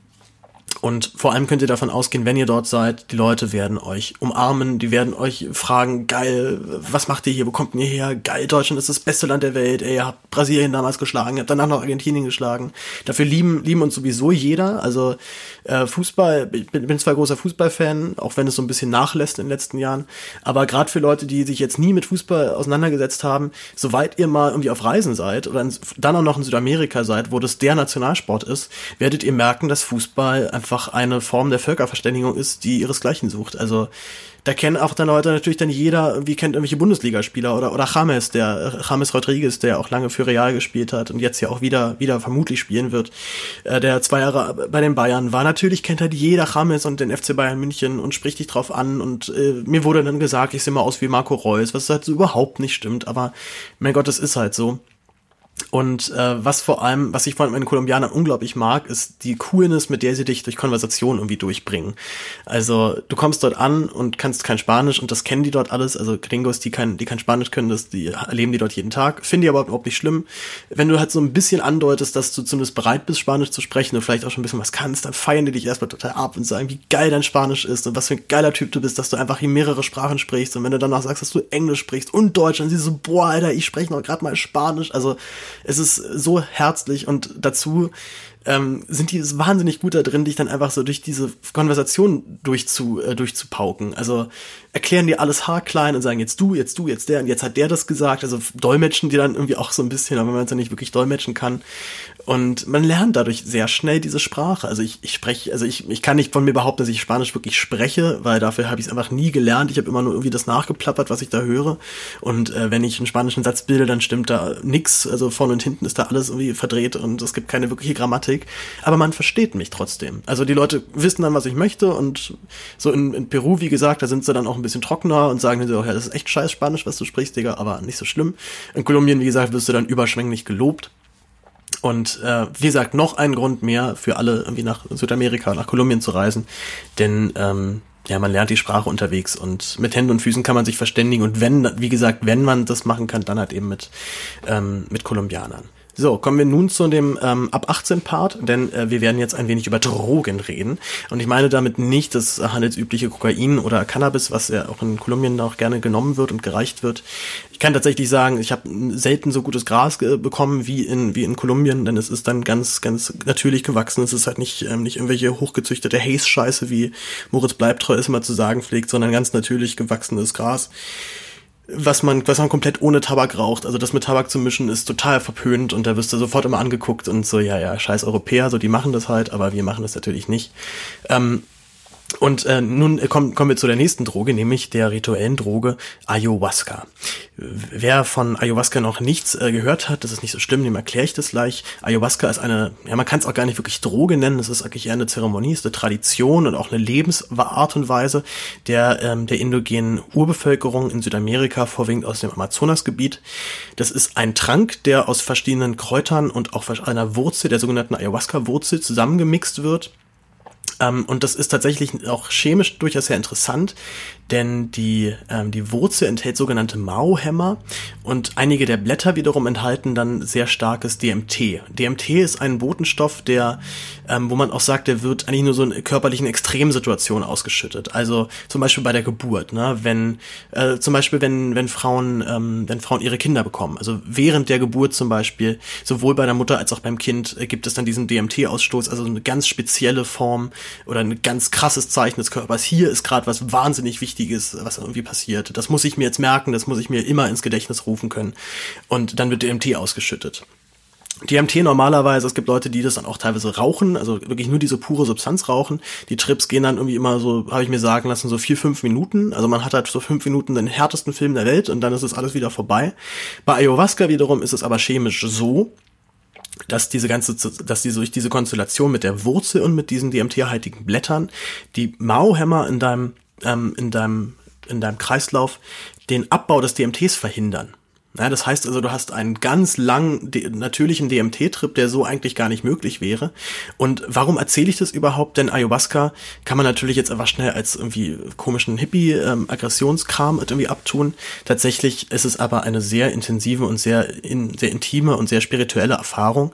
Und vor allem könnt ihr davon ausgehen, wenn ihr dort seid, die Leute werden euch umarmen, die werden euch fragen, geil, was macht ihr hier, wo kommt ihr her? Geil, Deutschland ist das beste Land der Welt, ey, ihr habt Brasilien damals geschlagen, ihr habt danach noch Argentinien geschlagen. Dafür lieben, lieben uns sowieso jeder. Also äh, Fußball, ich bin, bin zwar großer Fußballfan, auch wenn es so ein bisschen nachlässt in den letzten Jahren, aber gerade für Leute, die sich jetzt nie mit Fußball auseinandergesetzt haben, soweit ihr mal irgendwie auf Reisen seid oder in, dann auch noch in Südamerika seid, wo das der Nationalsport ist, werdet ihr merken, dass Fußball einfach eine Form der Völkerverständigung ist, die ihresgleichen sucht. Also da kennen auch dann Leute natürlich dann jeder, wie kennt irgendwelche Bundesligaspieler oder, oder James, der, James Rodriguez, der auch lange für Real gespielt hat und jetzt ja auch wieder, wieder vermutlich spielen wird, äh, der zwei Jahre bei den Bayern war. Natürlich kennt halt jeder James und den FC Bayern München und spricht dich drauf an und äh, mir wurde dann gesagt, ich sehe mal aus wie Marco Reus, was halt so überhaupt nicht stimmt, aber mein Gott, es ist halt so. Und äh, was vor allem, was ich vor allem in Kolumbianern unglaublich mag, ist die Coolness, mit der sie dich durch Konversation irgendwie durchbringen. Also du kommst dort an und kannst kein Spanisch und das kennen die dort alles. Also Gringos, die kein, die kein Spanisch können, das, die erleben die dort jeden Tag. Finde ich aber überhaupt nicht schlimm. Wenn du halt so ein bisschen andeutest, dass du zumindest bereit bist, Spanisch zu sprechen und vielleicht auch schon ein bisschen was kannst, dann feiern die dich erstmal total ab und sagen, wie geil dein Spanisch ist und was für ein geiler Typ du bist, dass du einfach hier mehrere Sprachen sprichst. Und wenn du danach sagst, dass du Englisch sprichst und Deutsch, dann du so, boah, Alter, ich spreche noch gerade mal Spanisch. Also es ist so herzlich und dazu ähm, sind die wahnsinnig gut da drin, dich dann einfach so durch diese Konversation durchzu, äh, durchzupauken. Also erklären dir alles haarklein und sagen jetzt du, jetzt du, jetzt der und jetzt hat der das gesagt. Also dolmetschen die dann irgendwie auch so ein bisschen, aber wenn man es ja nicht wirklich dolmetschen kann. Und man lernt dadurch sehr schnell diese Sprache. Also ich, ich spreche, also ich, ich kann nicht von mir behaupten, dass ich Spanisch wirklich spreche, weil dafür habe ich es einfach nie gelernt. Ich habe immer nur irgendwie das nachgeplappert, was ich da höre. Und äh, wenn ich einen spanischen Satz bilde, dann stimmt da nix. Also vorne und hinten ist da alles irgendwie verdreht und es gibt keine wirkliche Grammatik. Aber man versteht mich trotzdem. Also die Leute wissen dann, was ich möchte. Und so in, in Peru, wie gesagt, da sind sie dann auch ein bisschen trockener und sagen so, ja, das ist echt scheiß Spanisch, was du sprichst, Digga, aber nicht so schlimm. In Kolumbien, wie gesagt, wirst du dann überschwänglich gelobt. Und äh, wie gesagt, noch ein Grund mehr für alle irgendwie nach Südamerika, nach Kolumbien zu reisen. Denn ähm, ja, man lernt die Sprache unterwegs und mit Händen und Füßen kann man sich verständigen. Und wenn, wie gesagt, wenn man das machen kann, dann halt eben mit, ähm, mit Kolumbianern. So, kommen wir nun zu dem ähm, ab 18 Part, denn äh, wir werden jetzt ein wenig über Drogen reden. Und ich meine damit nicht das handelsübliche Kokain oder Cannabis, was ja auch in Kolumbien auch gerne genommen wird und gereicht wird. Ich kann tatsächlich sagen, ich habe selten so gutes Gras bekommen wie in wie in Kolumbien, denn es ist dann ganz ganz natürlich gewachsen. Es ist halt nicht ähm, nicht irgendwelche hochgezüchtete Haze-Scheiße, wie Moritz Bleibtreu es immer zu sagen pflegt, sondern ganz natürlich gewachsenes Gras was man, was man komplett ohne Tabak raucht. Also das mit Tabak zu mischen ist total verpönt und da wirst du sofort immer angeguckt und so, ja, ja, scheiß Europäer, so die machen das halt, aber wir machen das natürlich nicht. Ähm, und äh, nun kommen, kommen wir zu der nächsten Droge, nämlich der rituellen Droge Ayahuasca. Wer von Ayahuasca noch nichts äh, gehört hat, das ist nicht so schlimm, dem erkläre ich das gleich. Ayahuasca ist eine, ja, man kann es auch gar nicht wirklich Droge nennen, es ist eigentlich eher eine Zeremonie, ist eine Tradition und auch eine Lebensart und Weise der, ähm, der indogenen Urbevölkerung in Südamerika, vorwiegend aus dem Amazonasgebiet. Das ist ein Trank, der aus verschiedenen Kräutern und auch einer Wurzel, der sogenannten Ayahuasca-Wurzel, zusammengemixt wird und das ist tatsächlich auch chemisch durchaus sehr interessant, denn die, ähm, die Wurzel enthält sogenannte Mauhämmer und einige der Blätter wiederum enthalten dann sehr starkes DMT. DMT ist ein Botenstoff, der, ähm, wo man auch sagt, der wird eigentlich nur so in körperlichen Extremsituationen ausgeschüttet. Also zum Beispiel bei der Geburt, ne? wenn äh, zum Beispiel wenn wenn Frauen ähm, wenn Frauen ihre Kinder bekommen, also während der Geburt zum Beispiel, sowohl bei der Mutter als auch beim Kind äh, gibt es dann diesen DMT-Ausstoß, also eine ganz spezielle Form oder ein ganz krasses Zeichen des Körpers. Hier ist gerade was wahnsinnig Wichtiges, was irgendwie passiert. Das muss ich mir jetzt merken, das muss ich mir immer ins Gedächtnis rufen können. Und dann wird DMT ausgeschüttet. DMT normalerweise, es gibt Leute, die das dann auch teilweise rauchen, also wirklich nur diese pure Substanz rauchen. Die Trips gehen dann irgendwie immer so, habe ich mir sagen lassen, so vier, fünf Minuten. Also man hat halt so fünf Minuten den härtesten Film der Welt und dann ist es alles wieder vorbei. Bei Ayahuasca wiederum ist es aber chemisch so, dass diese ganze, dass diese diese Konstellation mit der Wurzel und mit diesen DMT-haltigen Blättern die Mauhämmer in deinem, ähm, in deinem, in deinem Kreislauf den Abbau des DMTs verhindern. Ja, das heißt also, du hast einen ganz langen natürlichen DMT-Trip, der so eigentlich gar nicht möglich wäre. Und warum erzähle ich das überhaupt? Denn Ayahuasca kann man natürlich jetzt einfach schnell als irgendwie komischen Hippie-Aggressionskram ähm, irgendwie abtun. Tatsächlich ist es aber eine sehr intensive und sehr, in, sehr intime und sehr spirituelle Erfahrung,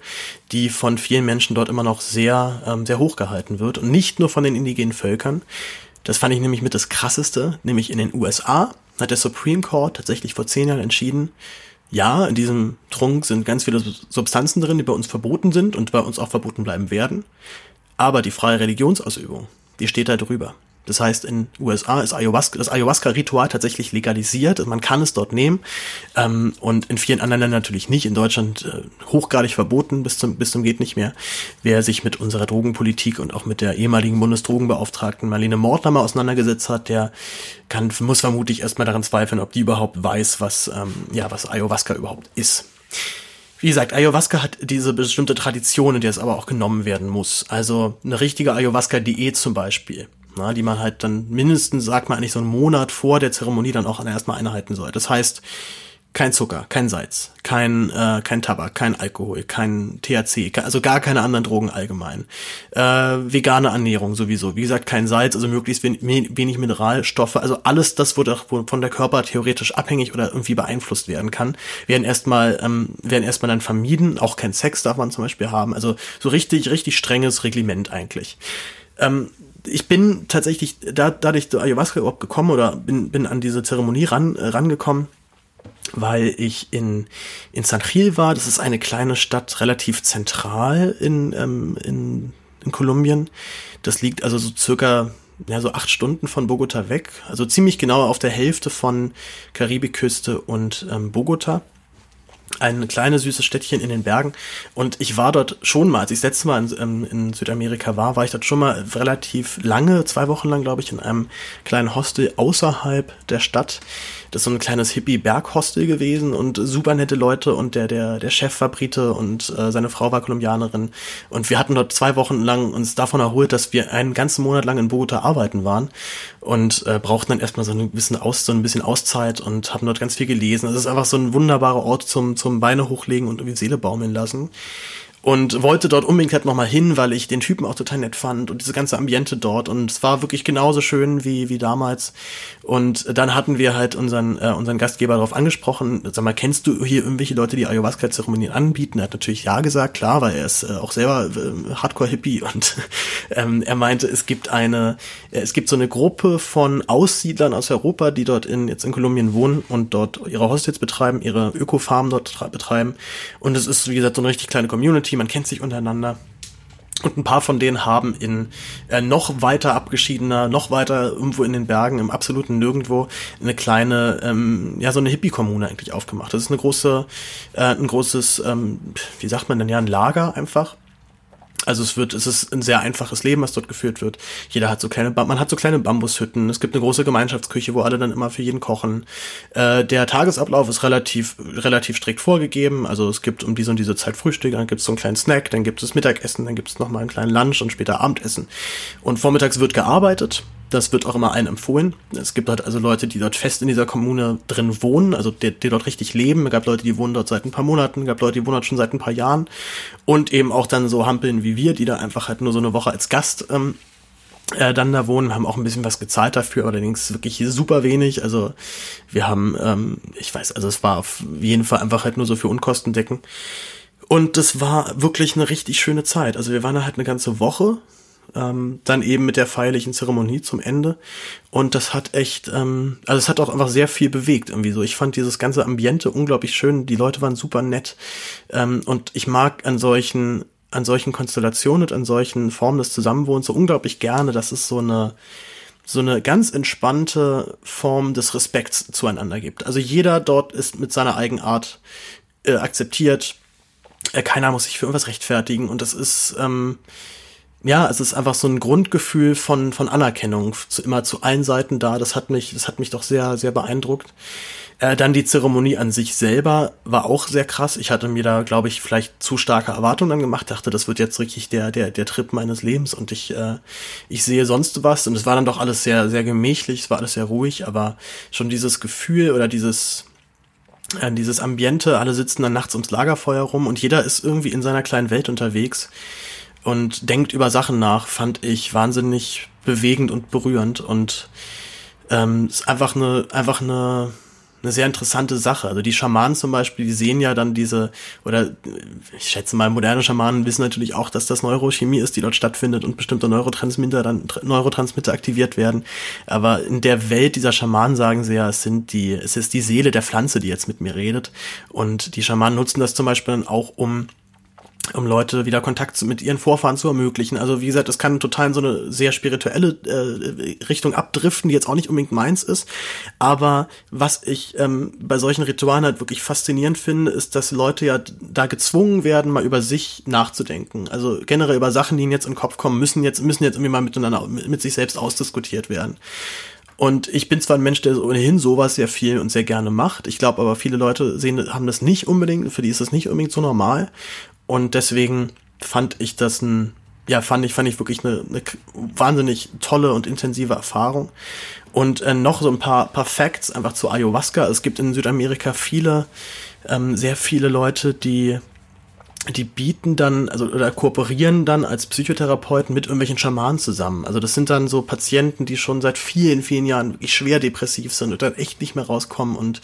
die von vielen Menschen dort immer noch sehr, ähm, sehr hochgehalten wird. Und nicht nur von den indigenen Völkern. Das fand ich nämlich mit das krasseste, nämlich in den USA hat der Supreme Court tatsächlich vor zehn Jahren entschieden, ja, in diesem Trunk sind ganz viele Substanzen drin, die bei uns verboten sind und bei uns auch verboten bleiben werden. Aber die freie Religionsausübung, die steht da drüber. Das heißt, in USA ist Ayahuasca, das Ayahuasca-Ritual tatsächlich legalisiert. Man kann es dort nehmen. Ähm, und in vielen anderen Ländern natürlich nicht. In Deutschland äh, hochgradig verboten, bis zum, bis zum geht nicht mehr. Wer sich mit unserer Drogenpolitik und auch mit der ehemaligen Bundesdrogenbeauftragten Marlene Mortner mal auseinandergesetzt hat, der kann, muss vermutlich erstmal daran zweifeln, ob die überhaupt weiß, was, ähm, ja, was Ayahuasca überhaupt ist. Wie gesagt, Ayahuasca hat diese bestimmte Tradition, in der es aber auch genommen werden muss. Also eine richtige Ayahuasca-Diät zum Beispiel na, die man halt dann mindestens, sagt man eigentlich so einen Monat vor der Zeremonie dann auch erstmal einhalten soll. Das heißt, kein Zucker, kein Salz, kein, äh, kein Tabak, kein Alkohol, kein THC, also gar keine anderen Drogen allgemein. Äh, vegane Ernährung sowieso. Wie gesagt, kein Salz, also möglichst wenig Mineralstoffe. Also alles das, wo von der Körper theoretisch abhängig oder irgendwie beeinflusst werden kann, werden erstmal ähm, werden erstmal dann vermieden. Auch kein Sex darf man zum Beispiel haben. Also so richtig, richtig strenges Reglement eigentlich. Ähm, ich bin tatsächlich da, dadurch zu Ayahuasca überhaupt gekommen oder bin, bin an diese Zeremonie ran, äh, rangekommen, weil ich in, in San Gil war. Das ist eine kleine Stadt, relativ zentral in, ähm, in, in Kolumbien. Das liegt also so circa ja, so acht Stunden von Bogota weg. Also ziemlich genau auf der Hälfte von Karibikküste und ähm, Bogota ein kleines süßes Städtchen in den Bergen und ich war dort schon mal, als ich das letzte Mal in, ähm, in, Südamerika war, war ich dort schon mal relativ lange, zwei Wochen lang glaube ich, in einem kleinen Hostel außerhalb der Stadt. Das ist so ein kleines Hippie-Berghostel gewesen und super nette Leute und der, der, der Chef war Brite und äh, seine Frau war Kolumbianerin und wir hatten dort zwei Wochen lang uns davon erholt, dass wir einen ganzen Monat lang in Bogota arbeiten waren und äh, brauchten dann erstmal so ein bisschen Aus, so ein bisschen Auszeit und haben dort ganz viel gelesen. Es ist einfach so ein wunderbarer Ort zum, zum Beine hochlegen und irgendwie Seele baumeln lassen und wollte dort unbedingt halt nochmal hin, weil ich den Typen auch total nett fand und diese ganze Ambiente dort. Und es war wirklich genauso schön wie, wie damals. Und dann hatten wir halt unseren, äh, unseren Gastgeber darauf angesprochen, sag mal, kennst du hier irgendwelche Leute, die Ayahuasca-Zeremonien anbieten? Er hat natürlich ja gesagt, klar, weil er ist äh, auch selber äh, Hardcore-Hippie. Und ähm, er meinte, es gibt eine, äh, es gibt so eine Gruppe von Aussiedlern aus Europa, die dort in, jetzt in Kolumbien wohnen und dort ihre Hostels betreiben, ihre Ökofarmen dort betreiben. Und es ist, wie gesagt, so eine richtig kleine Community Community, man kennt sich untereinander. Und ein paar von denen haben in äh, noch weiter abgeschiedener, noch weiter irgendwo in den Bergen, im absoluten Nirgendwo, eine kleine, ähm, ja, so eine Hippie-Kommune eigentlich aufgemacht. Das ist eine große, äh, ein großes, ähm, wie sagt man denn ja, ein Lager einfach also es wird, es ist ein sehr einfaches Leben, was dort geführt wird. Jeder hat so kleine, man hat so kleine Bambushütten. Es gibt eine große Gemeinschaftsküche, wo alle dann immer für jeden kochen. Äh, der Tagesablauf ist relativ, relativ strikt vorgegeben. Also es gibt um diese und diese Zeit Frühstück, dann gibt es so einen kleinen Snack, dann gibt es Mittagessen, dann gibt es nochmal einen kleinen Lunch und später Abendessen. Und vormittags wird gearbeitet. Das wird auch immer allen empfohlen. Es gibt halt also Leute, die dort fest in dieser Kommune drin wohnen, also die, die dort richtig leben. Es gab Leute, die wohnen dort seit ein paar Monaten, es gab Leute, die wohnen dort schon seit ein paar Jahren. Und eben auch dann so Hampeln wie wir, die da einfach halt nur so eine Woche als Gast ähm, äh, dann da wohnen, haben auch ein bisschen was gezahlt dafür, allerdings wirklich super wenig. Also wir haben, ähm, ich weiß, also es war auf jeden Fall einfach halt nur so für Unkosten decken. Und das war wirklich eine richtig schöne Zeit. Also wir waren da halt eine ganze Woche ähm, dann eben mit der feierlichen Zeremonie zum Ende. Und das hat echt, ähm, also es hat auch einfach sehr viel bewegt irgendwie so. Ich fand dieses ganze Ambiente unglaublich schön. Die Leute waren super nett. Ähm, und ich mag an solchen, an solchen Konstellationen und an solchen Formen des Zusammenwohnens so unglaublich gerne, dass es so eine, so eine ganz entspannte Form des Respekts zueinander gibt. Also jeder dort ist mit seiner Eigenart äh, akzeptiert. Äh, keiner muss sich für irgendwas rechtfertigen und das ist, ähm, ja, es ist einfach so ein Grundgefühl von, von Anerkennung zu, immer zu allen Seiten da. Das hat mich, das hat mich doch sehr, sehr beeindruckt. Äh, dann die Zeremonie an sich selber war auch sehr krass. Ich hatte mir da, glaube ich, vielleicht zu starke Erwartungen dann gemacht, dachte, das wird jetzt richtig der, der, der Trip meines Lebens und ich, äh, ich sehe sonst was. Und es war dann doch alles sehr, sehr gemächlich, es war alles sehr ruhig, aber schon dieses Gefühl oder dieses, äh, dieses Ambiente, alle sitzen dann nachts ums Lagerfeuer rum und jeder ist irgendwie in seiner kleinen Welt unterwegs und denkt über Sachen nach, fand ich wahnsinnig bewegend und berührend und ähm, ist einfach eine, einfach eine, eine sehr interessante Sache. Also die Schamanen zum Beispiel, die sehen ja dann diese, oder ich schätze mal, moderne Schamanen wissen natürlich auch, dass das Neurochemie ist, die dort stattfindet und bestimmte Neurotransmitter dann Neurotransmitter aktiviert werden. Aber in der Welt dieser Schamanen sagen sie ja, es sind die, es ist die Seele der Pflanze, die jetzt mit mir redet. Und die Schamanen nutzen das zum Beispiel dann auch, um um Leute wieder Kontakt mit ihren Vorfahren zu ermöglichen. Also wie gesagt, es kann total in so eine sehr spirituelle äh, Richtung abdriften, die jetzt auch nicht unbedingt meins ist. Aber was ich ähm, bei solchen Ritualen halt wirklich faszinierend finde, ist, dass Leute ja da gezwungen werden, mal über sich nachzudenken. Also generell über Sachen, die ihnen jetzt in den Kopf kommen, müssen jetzt müssen jetzt irgendwie mal miteinander mit, sich selbst ausdiskutiert werden. Und ich bin zwar ein Mensch, der ohnehin sowas sehr viel und sehr gerne macht. Ich glaube aber, viele Leute sehen, haben das nicht unbedingt, für die ist das nicht unbedingt so normal. Und deswegen fand ich das ein, ja, fand ich, fand ich wirklich eine, eine wahnsinnig tolle und intensive Erfahrung. Und äh, noch so ein paar, paar Facts einfach zu Ayahuasca. Es gibt in Südamerika viele, ähm, sehr viele Leute, die die bieten dann, also oder kooperieren dann als Psychotherapeuten mit irgendwelchen Schamanen zusammen. Also das sind dann so Patienten, die schon seit vielen, vielen Jahren wirklich schwer depressiv sind und dann echt nicht mehr rauskommen und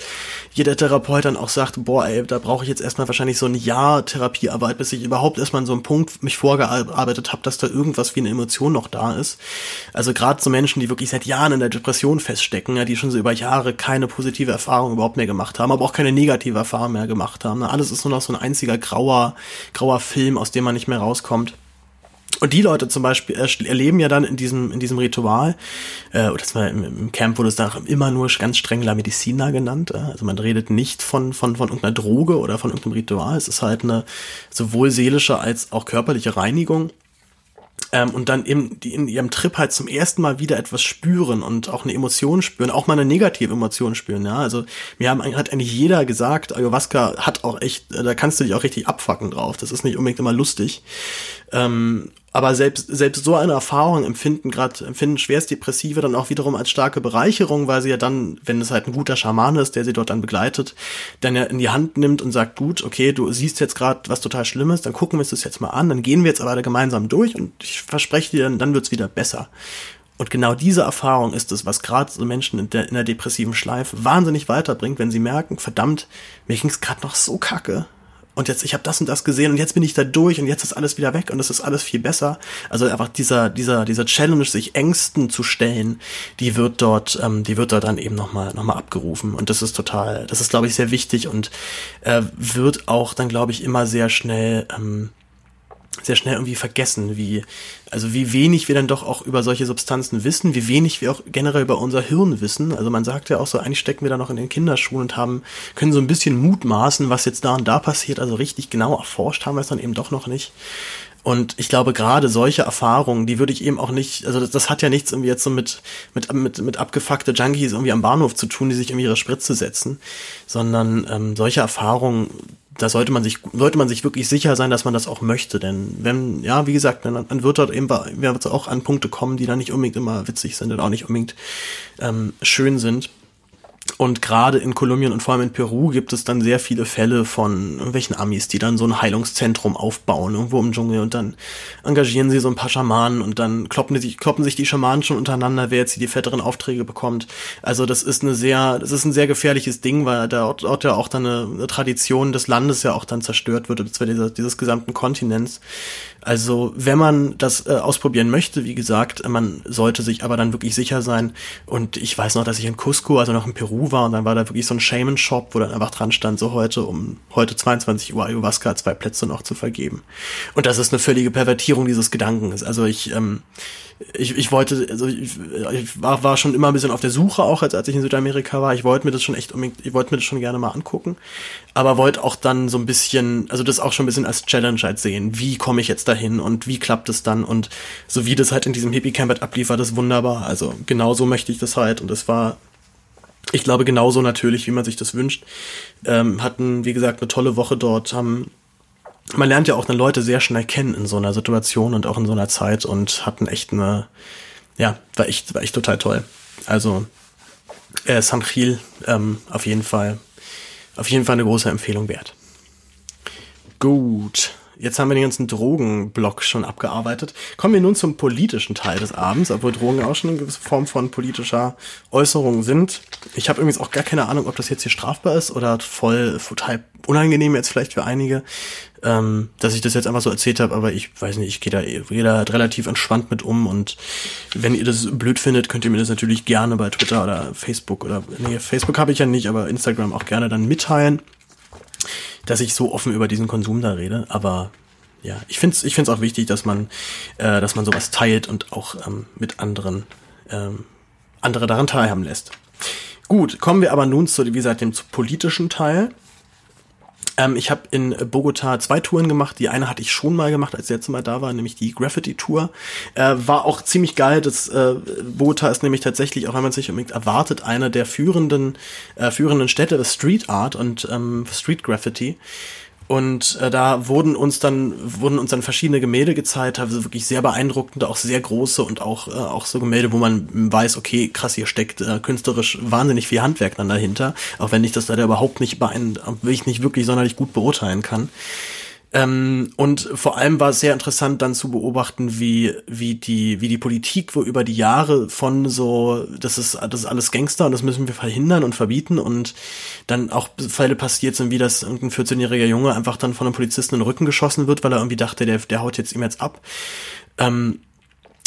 jeder Therapeut dann auch sagt, boah, ey, da brauche ich jetzt erstmal wahrscheinlich so ein Jahr Therapiearbeit, bis ich überhaupt erstmal an so einem Punkt mich vorgearbeitet habe, dass da irgendwas wie eine Emotion noch da ist. Also gerade so Menschen, die wirklich seit Jahren in der Depression feststecken, ja, die schon so über Jahre keine positive Erfahrung überhaupt mehr gemacht haben, aber auch keine negative Erfahrung mehr gemacht haben. Alles ist nur noch so ein einziger grauer grauer Film, aus dem man nicht mehr rauskommt. Und die Leute zum Beispiel erleben ja dann in diesem, in diesem Ritual, äh, das war im, Camp wurde es da immer nur ganz streng La Medicina genannt. Äh, also man redet nicht von, von, von irgendeiner Droge oder von irgendeinem Ritual. Es ist halt eine sowohl seelische als auch körperliche Reinigung ähm, und dann eben die in ihrem Trip halt zum ersten Mal wieder etwas spüren und auch eine Emotion spüren, auch mal eine negative Emotion spüren, ja. Also mir haben, hat eigentlich jeder gesagt, Ayahuasca hat auch echt, da kannst du dich auch richtig abfacken drauf. Das ist nicht unbedingt immer lustig. Ähm, aber selbst, selbst so eine Erfahrung empfinden gerade, empfinden Schwerstdepressive dann auch wiederum als starke Bereicherung, weil sie ja dann, wenn es halt ein guter Schaman ist, der sie dort dann begleitet, dann ja in die Hand nimmt und sagt, gut, okay, du siehst jetzt gerade was total Schlimmes, dann gucken wir uns jetzt mal an, dann gehen wir jetzt aber gemeinsam durch und ich verspreche dir, dann, dann wird's wieder besser. Und genau diese Erfahrung ist es, was gerade so Menschen in der, in der depressiven Schleife wahnsinnig weiterbringt, wenn sie merken, verdammt, mir ging's gerade noch so kacke und jetzt, ich habe das und das gesehen und jetzt bin ich da durch und jetzt ist alles wieder weg und es ist alles viel besser. Also einfach dieser, dieser, dieser Challenge, sich Ängsten zu stellen, die wird dort, ähm, die wird dort dann eben nochmal noch mal abgerufen. Und das ist total, das ist, glaube ich, sehr wichtig und äh, wird auch dann, glaube ich, immer sehr schnell ähm, sehr schnell irgendwie vergessen, wie, also wie wenig wir dann doch auch über solche Substanzen wissen, wie wenig wir auch generell über unser Hirn wissen. Also man sagt ja auch so, eigentlich stecken wir da noch in den Kinderschuhen und haben, können so ein bisschen mutmaßen, was jetzt da und da passiert. Also richtig genau erforscht haben wir es dann eben doch noch nicht. Und ich glaube, gerade solche Erfahrungen, die würde ich eben auch nicht, also das, das, hat ja nichts irgendwie jetzt so mit, mit, mit, mit abgefuckte Junkies irgendwie am Bahnhof zu tun, die sich irgendwie ihre Spritze setzen, sondern ähm, solche Erfahrungen, da sollte man sich, sollte man sich wirklich sicher sein, dass man das auch möchte. Denn wenn, ja, wie gesagt, dann, dann wird dort eben wird auch an Punkte kommen, die dann nicht unbedingt immer witzig sind und auch nicht unbedingt ähm, schön sind. Und gerade in Kolumbien und vor allem in Peru gibt es dann sehr viele Fälle von irgendwelchen Amis, die dann so ein Heilungszentrum aufbauen, irgendwo im Dschungel und dann engagieren sie so ein paar Schamanen und dann kloppen, die, kloppen sich die Schamanen schon untereinander, wer jetzt die fetteren Aufträge bekommt. Also das ist eine sehr, das ist ein sehr gefährliches Ding, weil da dort ja auch dann eine, eine Tradition des Landes ja auch dann zerstört wird, beziehungsweise dieses, dieses gesamten Kontinents. Also wenn man das äh, ausprobieren möchte, wie gesagt, man sollte sich aber dann wirklich sicher sein. Und ich weiß noch, dass ich in Cusco, also noch in Peru war, und dann war da wirklich so ein Shaman-Shop, wo dann einfach dran stand, so heute um heute 22 Uhr Ayahuasca zwei Plätze noch zu vergeben. Und das ist eine völlige Pervertierung dieses Gedankens. Also ich, ähm, ich, ich wollte, also ich, ich war, war schon immer ein bisschen auf der Suche auch, als, als ich in Südamerika war. Ich wollte mir das schon echt, ich wollte mir das schon gerne mal angucken, aber wollte auch dann so ein bisschen, also das auch schon ein bisschen als Challenge halt sehen. Wie komme ich jetzt dahin und wie klappt es dann und so wie das halt in diesem Hippie Camp halt abliefert, ist wunderbar. Also genauso möchte ich das halt und es war ich glaube, genauso natürlich, wie man sich das wünscht. Ähm, hatten, wie gesagt, eine tolle Woche dort, haben man lernt ja auch dann Leute sehr schnell kennen in so einer Situation und auch in so einer Zeit und hatten echt eine, ja, war echt, war echt total toll. Also äh, San Gil ähm, auf jeden Fall, auf jeden Fall eine große Empfehlung wert. Gut. Jetzt haben wir den ganzen Drogenblock schon abgearbeitet. Kommen wir nun zum politischen Teil des Abends, obwohl Drogen auch schon eine gewisse Form von politischer Äußerung sind. Ich habe übrigens auch gar keine Ahnung, ob das jetzt hier strafbar ist oder voll total unangenehm jetzt vielleicht für einige ähm, dass ich das jetzt einfach so erzählt habe, aber ich weiß nicht, ich gehe da, geh da relativ entspannt mit um und wenn ihr das blöd findet, könnt ihr mir das natürlich gerne bei Twitter oder Facebook oder, nee, Facebook habe ich ja nicht, aber Instagram auch gerne dann mitteilen, dass ich so offen über diesen Konsum da rede, aber ja, ich finde es ich find's auch wichtig, dass man, äh, dass man sowas teilt und auch ähm, mit anderen, ähm, andere daran teilhaben lässt. Gut, kommen wir aber nun zu, wie gesagt, dem politischen Teil. Ähm, ich habe in Bogota zwei Touren gemacht. Die eine hatte ich schon mal gemacht, als ich letzte Mal da war, nämlich die Graffiti-Tour. Äh, war auch ziemlich geil. Das äh, Bogota ist nämlich tatsächlich, auch wenn man sich unbedingt erwartet, eine der führenden, äh, führenden Städte Street Art und ähm, Street Graffiti. Und äh, da wurden uns dann wurden uns dann verschiedene Gemälde gezeigt, also wirklich sehr beeindruckende, auch sehr große und auch äh, auch so Gemälde, wo man weiß, okay, krass, hier steckt äh, künstlerisch wahnsinnig viel Handwerk dann dahinter, auch wenn ich das da überhaupt nicht beein ich nicht wirklich sonderlich gut beurteilen kann. Ähm, und vor allem war es sehr interessant dann zu beobachten, wie, wie die, wie die Politik wo über die Jahre von so, das ist, das ist alles Gangster und das müssen wir verhindern und verbieten und dann auch Fälle passiert sind, wie das irgendein 14-jähriger Junge einfach dann von einem Polizisten in den Rücken geschossen wird, weil er irgendwie dachte, der, der haut jetzt ihm jetzt ab. Ähm,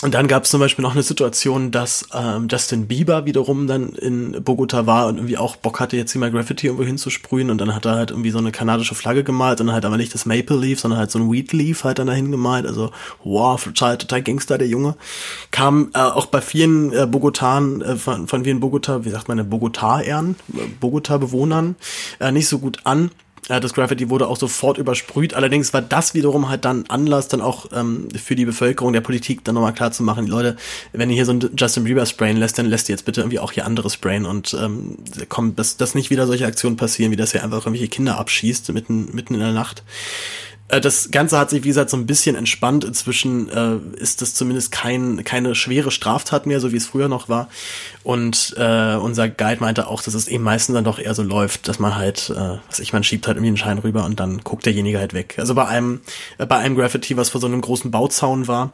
und dann gab es zum Beispiel noch eine Situation, dass ähm, Justin Bieber wiederum dann in Bogota war und irgendwie auch Bock hatte, jetzt hier mal Graffiti irgendwo hinzusprühen. Und dann hat er halt irgendwie so eine kanadische Flagge gemalt und dann halt aber nicht das Maple Leaf, sondern halt so ein Wheat Leaf halt dann dahin gemalt. Also wow, total, total Gangster, der Junge. Kam äh, auch bei vielen äh, Bogotan, äh, von, von vielen Bogota, wie sagt man, Bogota-Ehren, Bogota-Bewohnern, äh, nicht so gut an. Das Graffiti wurde auch sofort übersprüht. Allerdings war das wiederum halt dann Anlass, dann auch ähm, für die Bevölkerung der Politik dann nochmal klar zu machen, Leute, wenn ihr hier so ein Justin Bieber sprayen lässt, dann lässt ihr jetzt bitte irgendwie auch hier andere sprayen und ähm, kommt, dass, dass nicht wieder solche Aktionen passieren, wie das hier einfach irgendwelche Kinder abschießt mitten, mitten in der Nacht. Äh, das Ganze hat sich, wie gesagt, so ein bisschen entspannt. Inzwischen äh, ist das zumindest kein, keine schwere Straftat mehr, so wie es früher noch war. Und äh, unser Guide meinte auch, dass es eben meistens dann doch eher so läuft, dass man halt, äh, was ich, man schiebt halt irgendwie einen Schein rüber und dann guckt derjenige halt weg. Also bei einem, äh, bei einem Graffiti, was vor so einem großen Bauzaun war,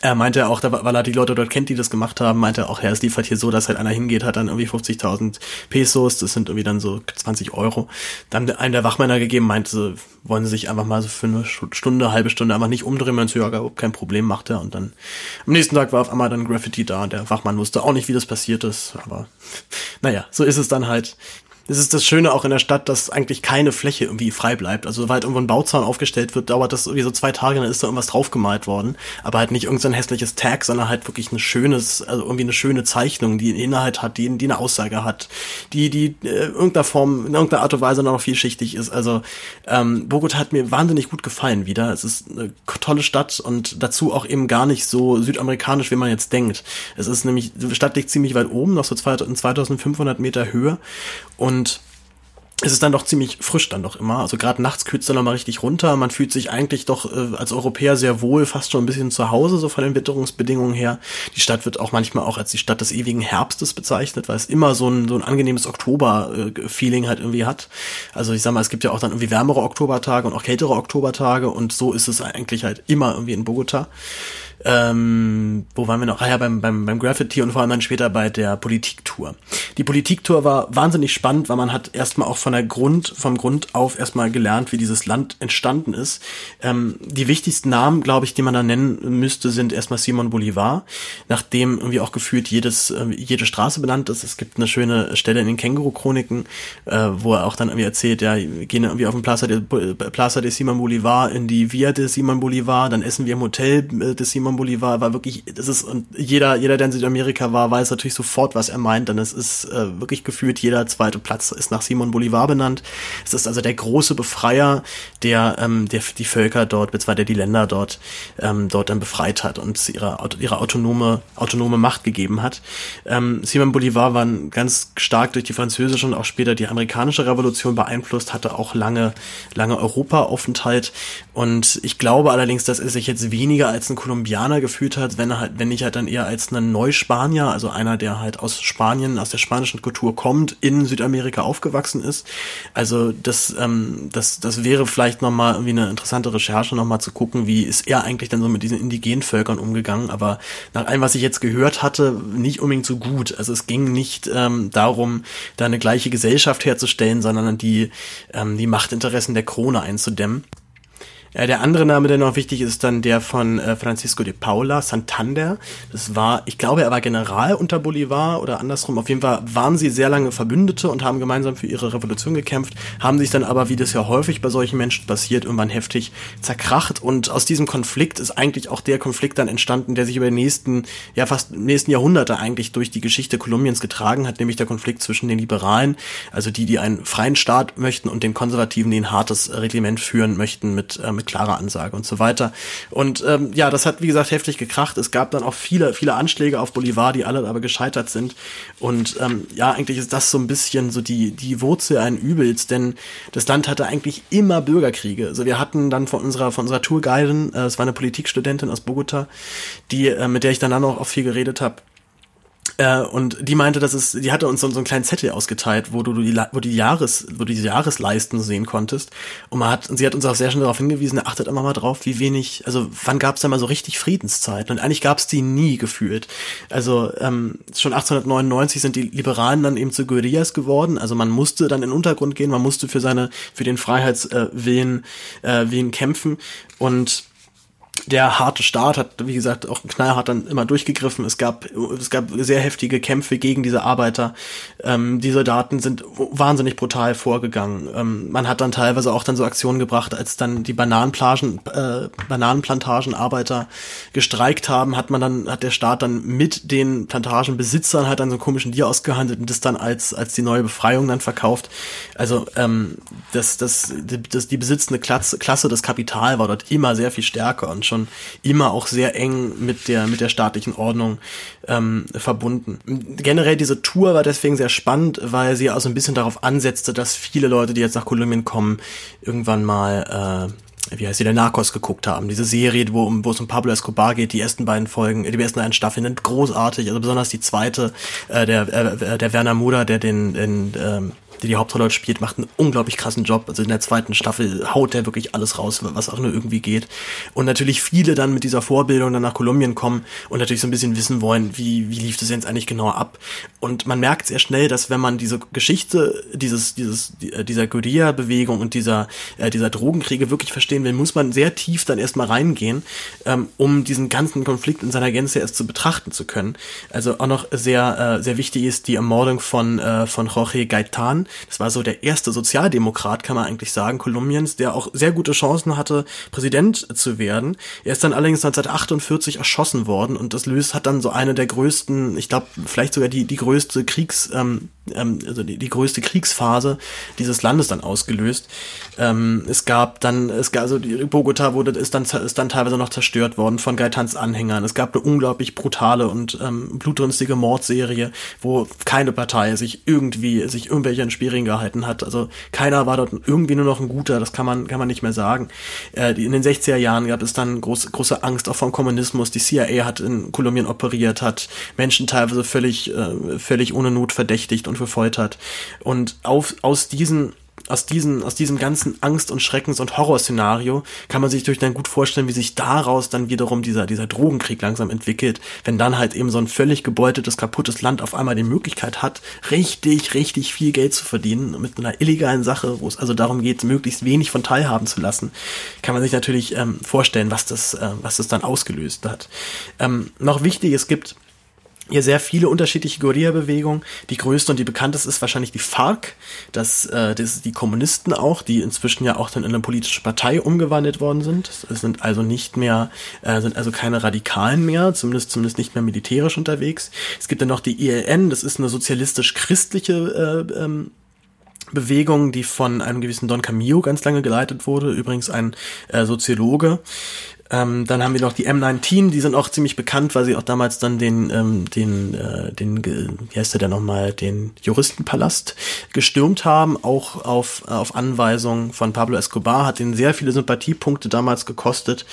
er meinte auch, weil er die Leute dort kennt, die das gemacht haben, meinte er auch, ja, es lief halt hier so, dass halt einer hingeht, hat dann irgendwie 50.000 Pesos, das sind irgendwie dann so 20 Euro. Dann einem der Wachmänner gegeben, meinte, wollen sie sich einfach mal so für eine Stunde, halbe Stunde einfach nicht umdrehen, man so, ja, kein Problem, macht er. Und dann am nächsten Tag war auf einmal dann Graffiti da und der Wachmann wusste auch nicht, wie das passiert ist, aber naja, so ist es dann halt das ist das Schöne auch in der Stadt, dass eigentlich keine Fläche irgendwie frei bleibt. Also sobald irgendwo ein Bauzaun aufgestellt wird, dauert das irgendwie so zwei Tage, dann ist da irgendwas draufgemalt worden. Aber halt nicht irgendein so hässliches Tag, sondern halt wirklich ein schönes, also irgendwie eine schöne Zeichnung, die einen Inhalt hat, die, die eine Aussage hat, die, die äh, irgendeiner Form, in irgendeiner Art und Weise noch vielschichtig ist. Also ähm, Bogota hat mir wahnsinnig gut gefallen wieder. Es ist eine tolle Stadt und dazu auch eben gar nicht so südamerikanisch, wie man jetzt denkt. Es ist nämlich, die Stadt liegt ziemlich weit oben, noch so 2500 Meter Höhe und es ist dann doch ziemlich frisch dann doch immer. Also gerade nachts kühlt es dann nochmal richtig runter. Man fühlt sich eigentlich doch äh, als Europäer sehr wohl, fast schon ein bisschen zu Hause, so von den Witterungsbedingungen her. Die Stadt wird auch manchmal auch als die Stadt des ewigen Herbstes bezeichnet, weil es immer so ein, so ein angenehmes Oktober-Feeling halt irgendwie hat. Also ich sag mal, es gibt ja auch dann irgendwie wärmere Oktobertage und auch kältere Oktobertage und so ist es eigentlich halt immer irgendwie in Bogota ähm, wo waren wir noch? Ah ja, beim, beim, beim Graffiti und vor allem dann später bei der Politiktour. Die Politiktour war wahnsinnig spannend, weil man hat erstmal auch von der Grund, vom Grund auf erstmal gelernt, wie dieses Land entstanden ist. Ähm, die wichtigsten Namen, glaube ich, die man da nennen müsste, sind erstmal Simon Bolivar, nachdem irgendwie auch gefühlt jedes, äh, jede Straße benannt ist. Es gibt eine schöne Stelle in den Känguru-Chroniken, äh, wo er auch dann irgendwie erzählt, ja, gehen irgendwie auf den Plaza de, Plaza de Simon Bolivar in die Via de Simon Bolivar, dann essen wir im Hotel äh, des Simon Simon Bolivar war wirklich, das ist, und jeder, jeder, der in Südamerika war, weiß natürlich sofort, was er meint, denn es ist äh, wirklich gefühlt, jeder zweite Platz ist nach Simon Bolivar benannt. Es ist also der große Befreier, der, ähm, der die Völker dort, beziehungsweise die Länder dort, ähm, dort dann befreit hat und ihre, ihre autonome, autonome Macht gegeben hat. Ähm, Simon Bolivar war ganz stark durch die französische und auch später die amerikanische Revolution beeinflusst, hatte auch lange, lange Europa-Aufenthalt und ich glaube allerdings, dass er sich jetzt weniger als ein Kolumbianer Kolumbianer gefühlt hat, wenn er halt, wenn ich halt dann eher als ein Neuspanier, also einer, der halt aus Spanien, aus der spanischen Kultur kommt, in Südamerika aufgewachsen ist. Also das, ähm, das, das wäre vielleicht nochmal irgendwie eine interessante Recherche, nochmal zu gucken, wie ist er eigentlich dann so mit diesen indigenen Völkern umgegangen. Aber nach allem, was ich jetzt gehört hatte, nicht unbedingt so gut. Also es ging nicht ähm, darum, da eine gleiche Gesellschaft herzustellen, sondern die, ähm, die Machtinteressen der Krone einzudämmen. Ja, der andere Name, der noch wichtig ist, dann der von äh, Francisco de Paula, Santander. Das war, ich glaube, er war General unter Bolivar oder andersrum. Auf jeden Fall waren sie sehr lange Verbündete und haben gemeinsam für ihre Revolution gekämpft, haben sich dann aber, wie das ja häufig bei solchen Menschen passiert, irgendwann heftig zerkracht. Und aus diesem Konflikt ist eigentlich auch der Konflikt dann entstanden, der sich über die nächsten, ja fast nächsten Jahrhunderte eigentlich durch die Geschichte Kolumbiens getragen hat, nämlich der Konflikt zwischen den Liberalen, also die, die einen freien Staat möchten, und den Konservativen, die ein hartes Reglement führen möchten mit, äh, mit klare Ansage und so weiter. Und ähm, ja, das hat, wie gesagt, heftig gekracht. Es gab dann auch viele, viele Anschläge auf Bolivar, die alle aber gescheitert sind. Und ähm, ja, eigentlich ist das so ein bisschen so die, die Wurzel ein Übels, denn das Land hatte eigentlich immer Bürgerkriege. Also wir hatten dann von unserer, von unserer Tourguidin, äh, es war eine Politikstudentin aus Bogota, die, äh, mit der ich dann auch, auch viel geredet habe, Äh, und die meinte, dass es, die hatte uns so, so einen kleinen Zettel ausgeteilt, wo du, die, wo die Jahres, wo du die Jahresleisten sehen konntest. Und man hat, und sie hat uns auch sehr schnell darauf hingewiesen, achtet immer mal drauf, wie wenig, also wann gab es da mal so richtig Friedenszeit? Und eigentlich gab es die nie gefühlt. Also ähm, schon 1899 sind die Liberalen dann eben zu Guerillas geworden. Also man musste dann in den Untergrund gehen, man musste für seine, für den Freiheitswillen äh, Willen kämpfen. Und der harte Staat hat, wie gesagt, auch knallhart dann immer durchgegriffen. Es gab, es gab sehr heftige Kämpfe gegen diese Arbeiter. Ähm, die Soldaten sind wahnsinnig brutal vorgegangen. Ähm, man hat dann teilweise auch dann so Aktionen gebracht, als dann die Bananenplagen, äh, Bananenplantagenarbeiter gestreikt haben, hat man dann, hat der Staat dann mit den Plantagenbesitzern halt dann so einen komischen Deal ausgehandelt und das dann als, als die neue Befreiung dann verkauft. Also, ähm, das, das, das, die besitzende Klasse, Klasse, das Kapital war dort immer sehr viel stärker und schon immer auch sehr eng mit der, mit der staatlichen Ordnung ähm, verbunden. Generell diese Tour war deswegen sehr spannend, weil sie auch so ein bisschen darauf ansetzte, dass viele Leute, die jetzt nach Kolumbien kommen, irgendwann mal äh, wie heißt sie, der Narcos geguckt haben. Diese Serie, wo, wo es um Pablo Escobar geht, die ersten beiden Folgen, die ersten beiden Staffeln sind großartig, also besonders die zweite, äh, der, äh, der Werner Muda, der den, den ähm, der die Hauptrolle spielt, macht einen unglaublich krassen Job. Also in der zweiten Staffel haut der wirklich alles raus, was auch nur irgendwie geht. Und natürlich viele dann mit dieser Vorbildung dann nach Kolumbien kommen und natürlich so ein bisschen wissen wollen, wie, wie lief das jetzt eigentlich genau ab. Und man merkt sehr schnell, dass wenn man diese Geschichte dieses, dieses, äh, dieser Guerilla-Bewegung und dieser, äh, dieser Drogenkriege wirklich verstehen will, muss man sehr tief dann erstmal reingehen, ähm, um diesen ganzen Konflikt in seiner Gänze erst zu betrachten zu können. Also auch noch sehr, äh, sehr wichtig ist die Ermordung von, äh, von Jorge Gaitan, das war so der erste Sozialdemokrat, kann man eigentlich sagen, Kolumbiens, der auch sehr gute Chancen hatte, Präsident zu werden. Er ist dann allerdings 1948 erschossen worden und das löst hat dann so eine der größten, ich glaube vielleicht sogar die die größte Kriegs ähm, ähm, also die, die größte Kriegsphase dieses Landes dann ausgelöst. Ähm, es gab dann, es gab, also Bogota wurde, ist dann, ist dann teilweise noch zerstört worden von Gaitans Anhängern. Es gab eine unglaublich brutale und ähm, blutrünstige Mordserie, wo keine Partei sich irgendwie, sich irgendwelche Spielregeln gehalten hat. Also keiner war dort irgendwie nur noch ein guter, das kann man, kann man nicht mehr sagen. Äh, in den 60er Jahren gab es dann groß, große Angst auch vom Kommunismus. Die CIA hat in Kolumbien operiert, hat Menschen teilweise völlig, äh, völlig ohne Not verdächtigt und und gefoltert. Und auf, aus diesen aus diesen, aus diesem ganzen Angst- und Schreckens- und Horrorszenario kann man sich durch dann gut vorstellen, wie sich daraus dann wiederum dieser, dieser Drogenkrieg langsam entwickelt, wenn dann halt eben so ein völlig gebeutetes, kaputtes Land auf einmal die Möglichkeit hat, richtig, richtig viel Geld zu verdienen mit einer illegalen Sache, wo es also darum geht, möglichst wenig von teilhaben zu lassen, kann man sich natürlich ähm, vorstellen, was das, äh, was das dann ausgelöst hat. Ähm, noch wichtig, es gibt hier sehr viele unterschiedliche Guerilla-Bewegungen. Die größte und die bekannteste ist wahrscheinlich die FARC. Das, äh, das ist die Kommunisten auch, die inzwischen ja auch dann in eine politische Partei umgewandelt worden sind. Es sind also nicht mehr, äh, sind also keine Radikalen mehr, zumindest zumindest nicht mehr militärisch unterwegs. Es gibt dann noch die ILN, das ist eine sozialistisch-christliche äh, ähm, Bewegung, die von einem gewissen Don Camillo ganz lange geleitet wurde, übrigens ein äh, Soziologe, ähm, dann haben wir noch die M19, die sind auch ziemlich bekannt, weil sie auch damals dann den, ähm, den, äh, den, wie heißt der denn nochmal, den Juristenpalast gestürmt haben, auch auf, auf Anweisung von Pablo Escobar, hat ihnen sehr viele Sympathiepunkte damals gekostet,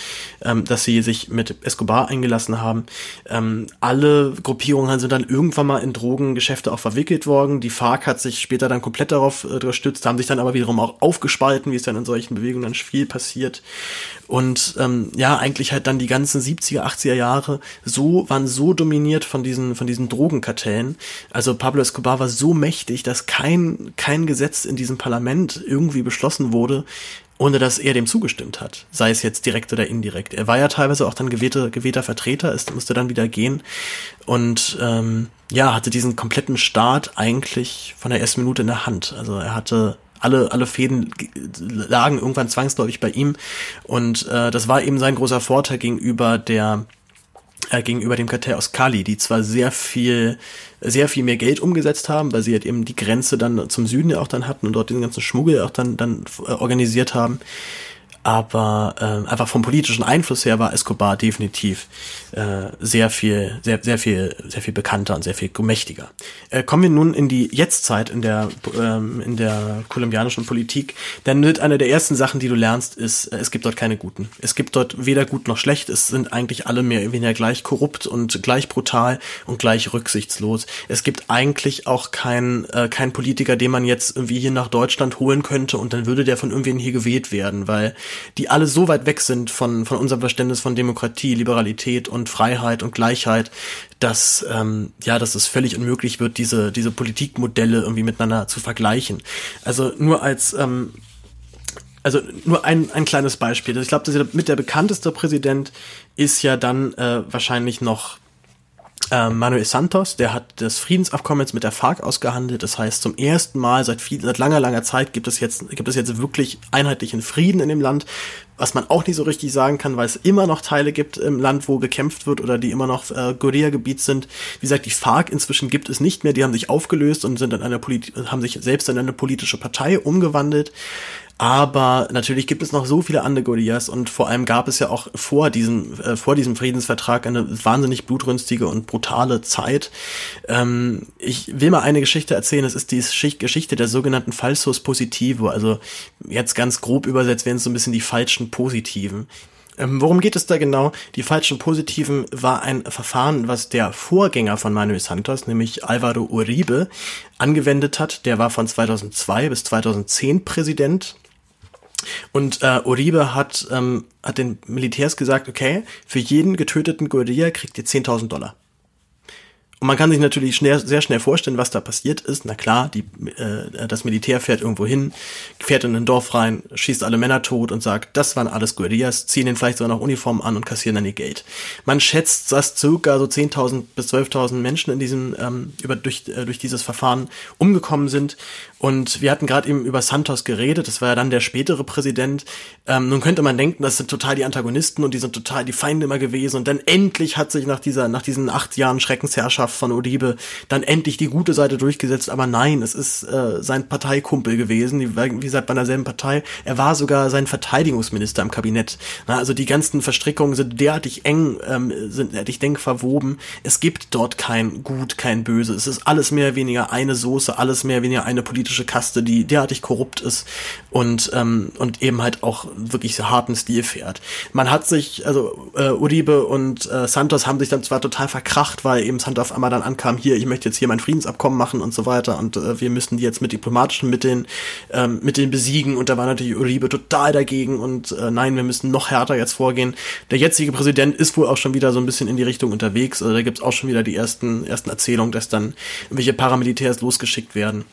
ähm, dass sie sich mit Escobar eingelassen haben. Ähm, alle Gruppierungen sind dann irgendwann mal in Drogengeschäfte auch verwickelt worden. Die FARC hat sich später dann komplett darauf äh, gestützt, haben sich dann aber wiederum auch aufgespalten, wie es dann in solchen Bewegungen dann viel passiert. Und ähm, ja, eigentlich halt dann die ganzen 70er, 80er Jahre so, waren so dominiert von diesen, von diesen Drogenkartellen. Also Pablo Escobar war so mächtig, dass kein, kein Gesetz in diesem Parlament irgendwie beschlossen wurde, ohne dass er dem zugestimmt hat, sei es jetzt direkt oder indirekt. Er war ja teilweise auch dann gewählter, gewählter Vertreter, ist, musste dann wieder gehen und ähm, ja, hatte diesen kompletten Staat eigentlich von der ersten Minute in der Hand. Also er hatte alle, alle Fäden lagen irgendwann zwangsläufig bei ihm. Und äh, das war eben sein großer Vorteil gegenüber der äh, gegenüber dem Kartell aus Kali, die zwar sehr viel, sehr viel mehr Geld umgesetzt haben, weil sie halt eben die Grenze dann zum Süden ja auch dann hatten und dort den ganzen Schmuggel auch dann, dann äh, organisiert haben aber äh, einfach vom politischen Einfluss her war Escobar definitiv äh, sehr viel, sehr, sehr viel, sehr viel bekannter und sehr viel mächtiger. Äh, kommen wir nun in die Jetztzeit in der ähm, in der kolumbianischen Politik. Dann wird eine der ersten Sachen, die du lernst, ist, äh, es gibt dort keine Guten. Es gibt dort weder gut noch schlecht. Es sind eigentlich alle mehr oder weniger gleich korrupt und gleich brutal und gleich rücksichtslos. Es gibt eigentlich auch keinen äh, kein Politiker, den man jetzt irgendwie hier nach Deutschland holen könnte und dann würde der von irgendwen hier gewählt werden, weil die alle so weit weg sind von von unserem Verständnis von Demokratie, Liberalität und Freiheit und Gleichheit, dass ähm, ja, dass es völlig unmöglich wird, diese diese Politikmodelle irgendwie miteinander zu vergleichen. Also nur als ähm, also nur ein, ein kleines Beispiel. Ich glaube, mit der bekannteste Präsident ist ja dann äh, wahrscheinlich noch Manuel Santos, der hat das Friedensabkommen jetzt mit der FARC ausgehandelt. Das heißt, zum ersten Mal seit viel, seit langer, langer Zeit gibt es jetzt, gibt es jetzt wirklich einheitlichen Frieden in dem Land. Was man auch nicht so richtig sagen kann, weil es immer noch Teile gibt im Land, wo gekämpft wird oder die immer noch äh, Guerilla-Gebiet sind. Wie gesagt, die FARC inzwischen gibt es nicht mehr. Die haben sich aufgelöst und sind in einer Polit haben sich selbst in eine politische Partei umgewandelt. Aber natürlich gibt es noch so viele andere Goliaths und vor allem gab es ja auch vor diesem, äh, vor diesem Friedensvertrag eine wahnsinnig blutrünstige und brutale Zeit. Ähm, ich will mal eine Geschichte erzählen. Es ist die Geschichte der sogenannten Falsos Positivo. Also jetzt ganz grob übersetzt wären es so ein bisschen die falschen Positiven. Ähm, worum geht es da genau? Die falschen Positiven war ein Verfahren, was der Vorgänger von Manuel Santos, nämlich Alvaro Uribe, angewendet hat. Der war von 2002 bis 2010 Präsident und äh, Uribe hat, ähm, hat den Militärs gesagt, okay, für jeden getöteten Guerilla kriegt ihr 10.000 Dollar. Und man kann sich natürlich schnell, sehr schnell vorstellen, was da passiert ist. Na klar, die, äh, das Militär fährt irgendwo hin, fährt in ein Dorf rein, schießt alle Männer tot und sagt, das waren alles Guerillas, ziehen den vielleicht sogar noch Uniformen an und kassieren dann ihr Geld. Man schätzt, dass circa so 10.000 bis 12.000 Menschen in diesem, ähm, über, durch, äh, durch dieses Verfahren umgekommen sind. Und wir hatten gerade eben über Santos geredet, das war ja dann der spätere Präsident. Ähm, nun könnte man denken, das sind total die Antagonisten und die sind total die Feinde immer gewesen. Und dann endlich hat sich nach dieser, nach diesen acht Jahren Schreckensherrschaft von Odibe dann endlich die gute Seite durchgesetzt. Aber nein, es ist äh, sein Parteikumpel gewesen, wie gesagt, bei derselben Partei. Er war sogar sein Verteidigungsminister im Kabinett. Na, also die ganzen Verstrickungen sind derartig eng, ähm, sind derartig denk verwoben. Es gibt dort kein Gut, kein Böse. Es ist alles mehr oder weniger eine Soße, alles mehr oder weniger eine politische Kaste, die derartig korrupt ist und, ähm, und eben halt auch wirklich so harten Stil fährt. Man hat sich, also äh, Uribe und äh, Santos haben sich dann zwar total verkracht, weil eben Santos auf einmal dann ankam, hier, ich möchte jetzt hier mein Friedensabkommen machen und so weiter und äh, wir müssen die jetzt mit diplomatischen Mitteln ähm, mit besiegen und da war natürlich Uribe total dagegen und äh, nein, wir müssen noch härter jetzt vorgehen. Der jetzige Präsident ist wohl auch schon wieder so ein bisschen in die Richtung unterwegs, also da gibt's auch schon wieder die ersten, ersten Erzählungen, dass dann irgendwelche Paramilitärs losgeschickt werden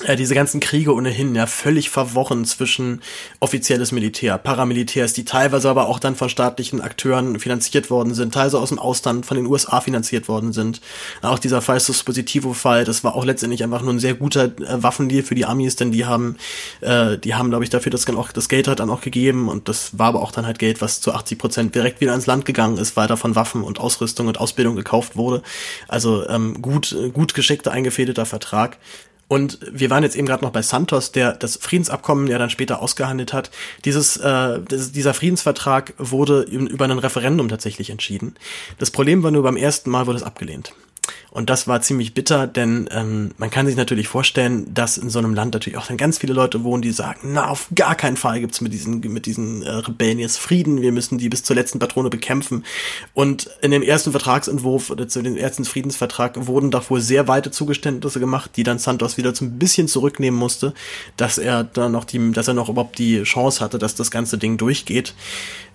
diese ganzen Kriege ohnehin ja völlig verworren zwischen offizielles Militär, Paramilitärs, die teilweise aber auch dann von staatlichen Akteuren finanziert worden sind, teilweise aus dem Ausland von den USA finanziert worden sind. Auch dieser Falsus Positivo-Fall, das war auch letztendlich einfach nur ein sehr guter äh, Waffendeal für die Amis, denn die haben, äh, die haben, glaube ich, dafür das, auch, das Geld halt dann auch gegeben und das war aber auch dann halt Geld, was zu 80 Prozent direkt wieder ins Land gegangen ist, weiter von Waffen und Ausrüstung und Ausbildung gekauft wurde. Also ähm, gut, gut geschickter, eingefädelter Vertrag. Und wir waren jetzt eben gerade noch bei Santos, der das Friedensabkommen ja dann später ausgehandelt hat. Dieses, äh, das, dieser Friedensvertrag wurde über ein Referendum tatsächlich entschieden. Das Problem war nur, beim ersten Mal wurde es abgelehnt. Und das war ziemlich bitter, denn ähm, man kann sich natürlich vorstellen, dass in so einem Land natürlich auch dann ganz viele Leute wohnen, die sagen, na, auf gar keinen Fall gibt's mit diesen, mit diesen äh, Rebellen jetzt Frieden, wir müssen die bis zur letzten Patrone bekämpfen. Und in dem ersten Vertragsentwurf oder zu dem ersten Friedensvertrag wurden wohl sehr weite Zugeständnisse gemacht, die dann Santos wieder zum bisschen zurücknehmen musste, dass er dann noch die, dass er noch überhaupt die Chance hatte, dass das ganze Ding durchgeht.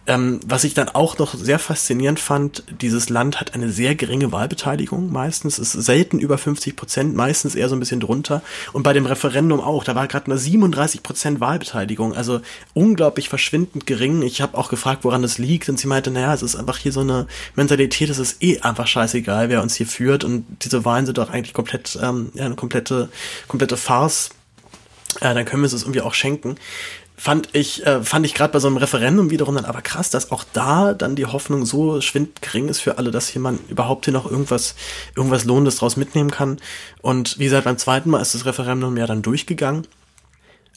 Ähm, was ich dann auch noch sehr faszinierend fand, dieses Land hat eine sehr geringe Wahlbeteiligung meistens, ist selten über 50 Prozent, meistens eher so ein bisschen drunter. Und bei dem Referendum auch, da war gerade eine 37 Prozent Wahlbeteiligung, also unglaublich verschwindend gering. Ich habe auch gefragt, woran das liegt, und sie meinte, naja, es ist einfach hier so eine Mentalität, es ist eh einfach scheißegal, wer uns hier führt, und diese Wahlen sind doch eigentlich komplett, ähm, ja, eine komplette, komplette Farce. Äh, dann können wir es uns irgendwie auch schenken fand ich, äh, fand ich gerade bei so einem Referendum wiederum dann aber krass, dass auch da dann die Hoffnung so schwindend gering ist für alle, dass hier man überhaupt hier noch irgendwas, irgendwas Lohnendes draus mitnehmen kann. Und wie gesagt, beim zweiten Mal ist das Referendum ja dann durchgegangen.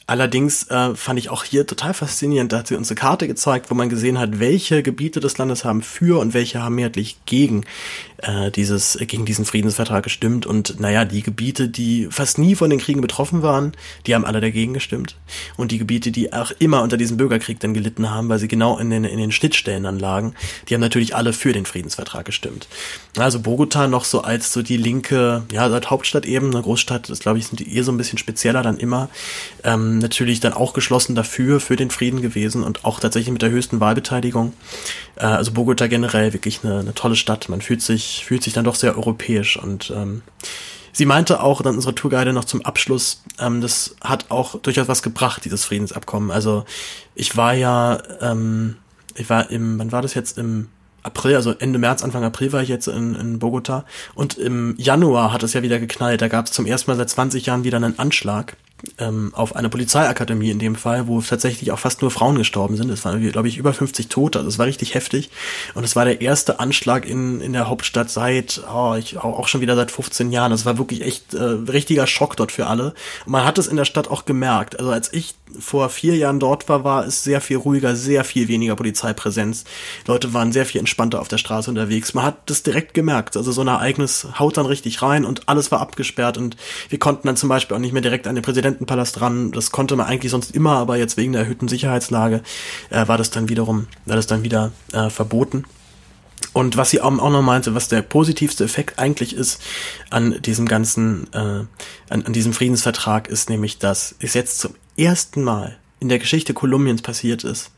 Allerdings äh, fand ich auch hier total faszinierend, da hat sie uns eine Karte gezeigt, wo man gesehen hat, welche Gebiete des Landes haben für und welche haben mehrheitlich gegen äh, dieses gegen diesen Friedensvertrag gestimmt. Und naja, die Gebiete, die fast nie von den Kriegen betroffen waren, die haben alle dagegen gestimmt. Und die Gebiete, die auch immer unter diesem Bürgerkrieg dann gelitten haben, weil sie genau in den, in den Schnittstellen dann lagen, die haben natürlich alle für den Friedensvertrag gestimmt. Also Bogota noch so als so die linke, ja, seit Hauptstadt eben, eine Großstadt, das glaube ich, sind die eher so ein bisschen spezieller dann immer. Ähm, natürlich dann auch geschlossen dafür, für den Frieden gewesen und auch tatsächlich mit der höchsten Wahlbeteiligung. Äh, also Bogota generell wirklich eine, eine tolle Stadt. Man fühlt sich, fühlt sich dann doch sehr europäisch und ähm, Sie meinte auch dann unsere Tourguide noch zum Abschluss, ähm, das hat auch durchaus was gebracht, dieses Friedensabkommen. Also ich war ja, ähm, ich war im, wann war das jetzt im April, also Ende März, Anfang April war ich jetzt in, in Bogota und im Januar hat es ja wieder geknallt. Da gab es zum ersten Mal seit 20 Jahren wieder einen Anschlag ähm, auf eine Polizeiakademie in dem Fall, wo tatsächlich auch fast nur Frauen gestorben sind. Es waren, glaube ich, über 50 Tote. Also es war richtig heftig. Und es war der erste Anschlag in, in der Hauptstadt seit, oh, ich, auch schon wieder seit 15 Jahren. Das war wirklich echt äh, richtiger Schock dort für alle. Und man hat es in der Stadt auch gemerkt. Also als ich vor vier Jahren dort war, war es sehr viel ruhiger, sehr viel weniger Polizeipräsenz. Leute waren sehr viel entspannter auf der Straße unterwegs. Man hat das direkt gemerkt. Also so ein Ereignis haut dann richtig rein und alles war abgesperrt und wir konnten dann zum Beispiel auch nicht mehr direkt an den Präsidentenpalast ran. Das konnte man eigentlich sonst immer, aber jetzt wegen der erhöhten Sicherheitslage äh, war das dann wiederum, war das dann wieder äh, verboten. Und was sie auch noch meinte, was der positivste Effekt eigentlich ist an diesem ganzen, äh, an, an diesem Friedensvertrag, ist nämlich, dass es jetzt zum ersten Mal in der Geschichte Kolumbiens passiert ist,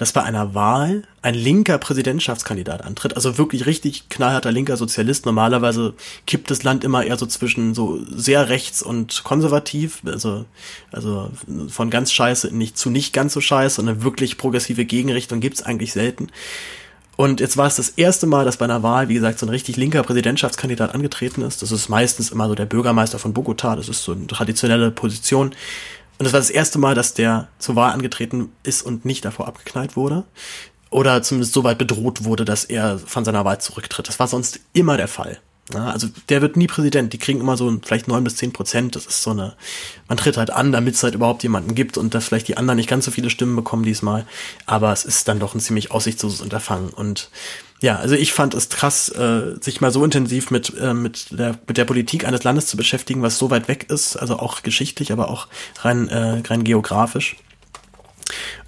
dass bei einer Wahl ein linker Präsidentschaftskandidat antritt, also wirklich richtig knallharter linker Sozialist. Normalerweise kippt das Land immer eher so zwischen so sehr rechts und konservativ, also, also von ganz scheiße nicht zu nicht ganz so scheiße, und eine wirklich progressive Gegenrichtung gibt's eigentlich selten. Und jetzt war es das erste Mal, dass bei einer Wahl, wie gesagt, so ein richtig linker Präsidentschaftskandidat angetreten ist. Das ist meistens immer so der Bürgermeister von Bogota. Das ist so eine traditionelle Position. Und das war das erste Mal, dass der zur Wahl angetreten ist und nicht davor abgeknallt wurde. Oder zumindest so weit bedroht wurde, dass er von seiner Wahl zurücktritt. Das war sonst immer der Fall. Also der wird nie Präsident. Die kriegen immer so vielleicht neun bis zehn Prozent. Das ist so eine, man tritt halt an, damit es halt überhaupt jemanden gibt und dass vielleicht die anderen nicht ganz so viele Stimmen bekommen diesmal. Aber es ist dann doch ein ziemlich aussichtsloses Unterfangen. Und ja, also ich fand es krass, äh, sich mal so intensiv mit, äh, mit, der, mit der Politik eines Landes zu beschäftigen, was so weit weg ist, also auch geschichtlich, aber auch rein, äh, rein geografisch.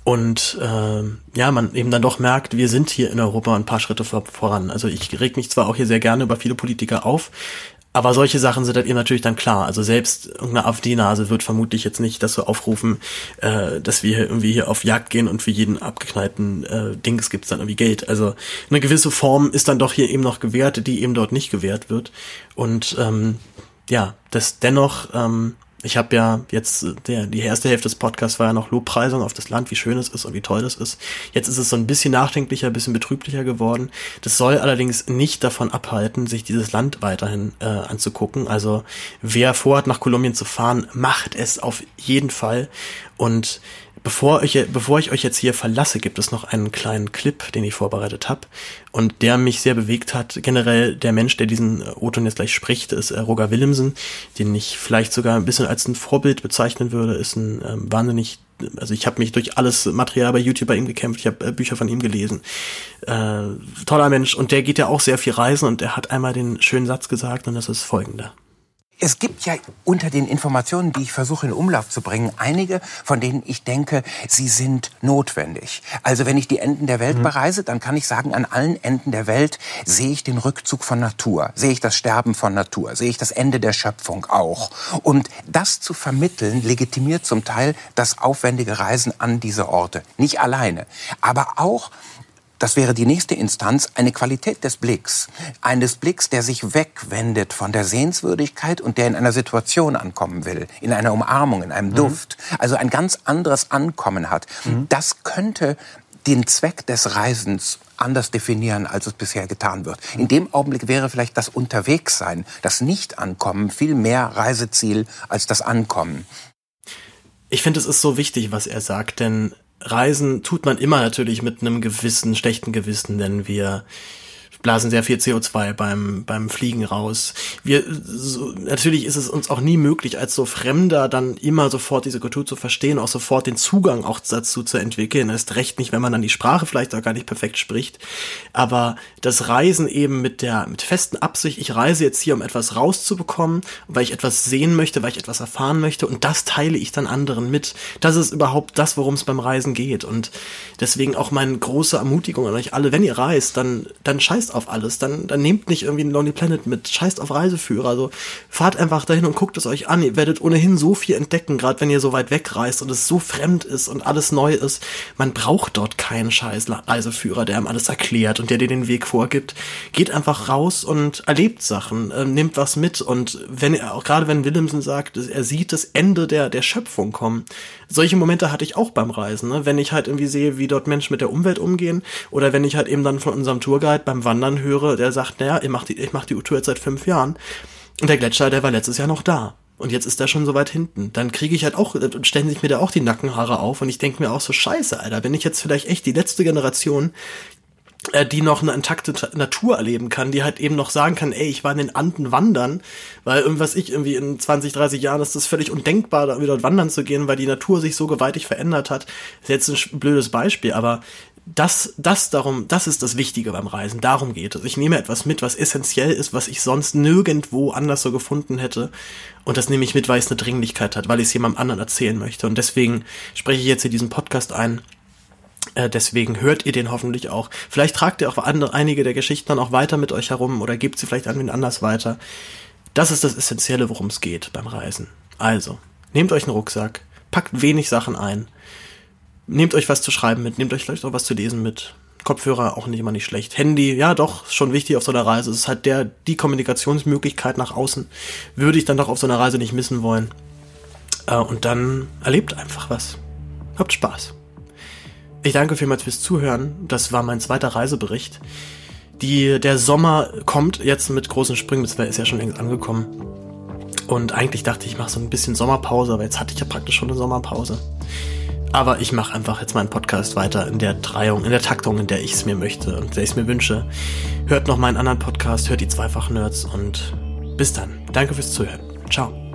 Und äh, ja, man eben dann doch merkt, wir sind hier in Europa ein paar Schritte vor, voran. Also ich reg mich zwar auch hier sehr gerne über viele Politiker auf, aber solche Sachen sind halt eben natürlich dann klar. Also selbst irgendeine AfD-Nase wird vermutlich jetzt nicht das so aufrufen, äh, dass wir hier irgendwie hier auf Jagd gehen und für jeden abgeknallten äh, Dings gibt's dann irgendwie Geld. Also eine gewisse Form ist dann doch hier eben noch gewährt, die eben dort nicht gewährt wird. Und ähm, ja, das dennoch ähm, ich habe ja jetzt, der, die erste Hälfte des Podcasts war ja noch Lobpreisung auf das Land, wie schön es ist und wie toll das ist. Jetzt ist es so ein bisschen nachdenklicher, ein bisschen betrüblicher geworden. Das soll allerdings nicht davon abhalten, sich dieses Land weiterhin äh, anzugucken. Also wer vorhat, nach Kolumbien zu fahren, macht es auf jeden Fall. Und Bevor ich, bevor ich euch jetzt hier verlasse, gibt es noch einen kleinen Clip, den ich vorbereitet habe und der mich sehr bewegt hat. Generell der Mensch, der diesen O-Ton jetzt gleich spricht, ist äh, Roger Willemsen, den ich vielleicht sogar ein bisschen als ein Vorbild bezeichnen würde, ist ein ähm, wahnsinnig also ich habe mich durch alles Material bei YouTube bei ihm gekämpft, ich habe äh, Bücher von ihm gelesen. Äh, toller Mensch und der geht ja auch sehr viel reisen und er hat einmal den schönen Satz gesagt und das ist folgender. Es gibt ja unter den Informationen, die ich versuche in Umlauf zu bringen, einige, von denen ich denke, sie sind notwendig. Also wenn ich die Enden der Welt mhm. bereise, dann kann ich sagen, an allen Enden der Welt sehe ich den Rückzug von Natur, sehe ich das Sterben von Natur, sehe ich das Ende der Schöpfung auch. Und das zu vermitteln, legitimiert zum Teil das aufwendige Reisen an diese Orte. Nicht alleine, aber auch das wäre die nächste Instanz, eine Qualität des Blicks. Eines Blicks, der sich wegwendet von der Sehenswürdigkeit und der in einer Situation ankommen will, in einer Umarmung, in einem mhm. Duft. Also ein ganz anderes Ankommen hat. Mhm. Das könnte den Zweck des Reisens anders definieren, als es bisher getan wird. In dem Augenblick wäre vielleicht das Unterwegssein, das Nicht-Ankommen viel mehr Reiseziel als das Ankommen. Ich finde, es ist so wichtig, was er sagt, denn Reisen tut man immer natürlich mit einem gewissen schlechten Gewissen, denn wir blasen sehr viel CO2 beim, beim Fliegen raus. Wir, so, natürlich ist es uns auch nie möglich, als so Fremder dann immer sofort diese Kultur zu verstehen, auch sofort den Zugang auch dazu zu entwickeln. Erst recht nicht, wenn man dann die Sprache vielleicht auch gar nicht perfekt spricht. Aber das Reisen eben mit der, mit festen Absicht, ich reise jetzt hier, um etwas rauszubekommen, weil ich etwas sehen möchte, weil ich etwas erfahren möchte und das teile ich dann anderen mit. Das ist überhaupt das, worum es beim Reisen geht. Und deswegen auch meine große Ermutigung an euch alle, wenn ihr reist, dann, dann scheißt auf alles. Dann, dann nehmt nicht irgendwie einen Lonely Planet mit. Scheißt auf Reiseführer. Also fahrt einfach dahin und guckt es euch an. Ihr werdet ohnehin so viel entdecken, gerade wenn ihr so weit wegreist und es so fremd ist und alles neu ist. Man braucht dort keinen scheiß Reiseführer, der einem alles erklärt und der dir den Weg vorgibt. Geht einfach raus und erlebt Sachen, äh, nehmt was mit und wenn auch gerade wenn Willemsen sagt, er sieht das Ende der, der Schöpfung kommen. Solche Momente hatte ich auch beim Reisen, ne? wenn ich halt irgendwie sehe, wie dort Menschen mit der Umwelt umgehen oder wenn ich halt eben dann von unserem Tourguide beim Wandern Wandern höre, der sagt, naja, ich mache die, mach die U-Tour jetzt seit fünf Jahren. Und der Gletscher, der war letztes Jahr noch da. Und jetzt ist er schon so weit hinten. Dann kriege ich halt auch, und stellen sich mir da auch die Nackenhaare auf. Und ich denke mir auch so, scheiße, Alter, bin ich jetzt vielleicht echt die letzte Generation, äh, die noch eine intakte Natur erleben kann, die halt eben noch sagen kann, ey, ich war in den Anden wandern, weil irgendwas ich irgendwie in 20, 30 Jahren ist das völlig undenkbar, da wieder dort wandern zu gehen, weil die Natur sich so gewaltig verändert hat. Das ist jetzt ein blödes Beispiel, aber das, das darum, das ist das Wichtige beim Reisen. Darum geht es. Ich nehme etwas mit, was essentiell ist, was ich sonst nirgendwo anders so gefunden hätte. Und das nehme ich mit, weil es eine Dringlichkeit hat, weil ich es jemandem anderen erzählen möchte. Und deswegen spreche ich jetzt hier diesen Podcast ein. Äh, deswegen hört ihr den hoffentlich auch. Vielleicht tragt ihr auch andere, einige der Geschichten dann auch weiter mit euch herum oder gebt sie vielleicht an wen anders weiter. Das ist das Essentielle, worum es geht beim Reisen. Also, nehmt euch einen Rucksack, packt wenig Sachen ein Nehmt euch was zu schreiben mit, nehmt euch vielleicht auch was zu lesen mit. Kopfhörer auch nicht immer nicht schlecht. Handy, ja doch, schon wichtig auf so einer Reise. Es ist halt der, die Kommunikationsmöglichkeit nach außen. Würde ich dann doch auf so einer Reise nicht missen wollen. Äh, und dann erlebt einfach was. Habt Spaß. Ich danke vielmals fürs Zuhören. Das war mein zweiter Reisebericht. Die, der Sommer kommt jetzt mit großen Sprüngen. Das ist ja schon längst angekommen. Und eigentlich dachte ich, ich mache so ein bisschen Sommerpause, aber jetzt hatte ich ja praktisch schon eine Sommerpause. Aber ich mache einfach jetzt meinen Podcast weiter in der Dreiung, in der Taktung, in der ich es mir möchte und der ich es mir wünsche. Hört noch meinen anderen Podcast, hört die Zweifach-Nerds und bis dann. Danke fürs Zuhören. Ciao.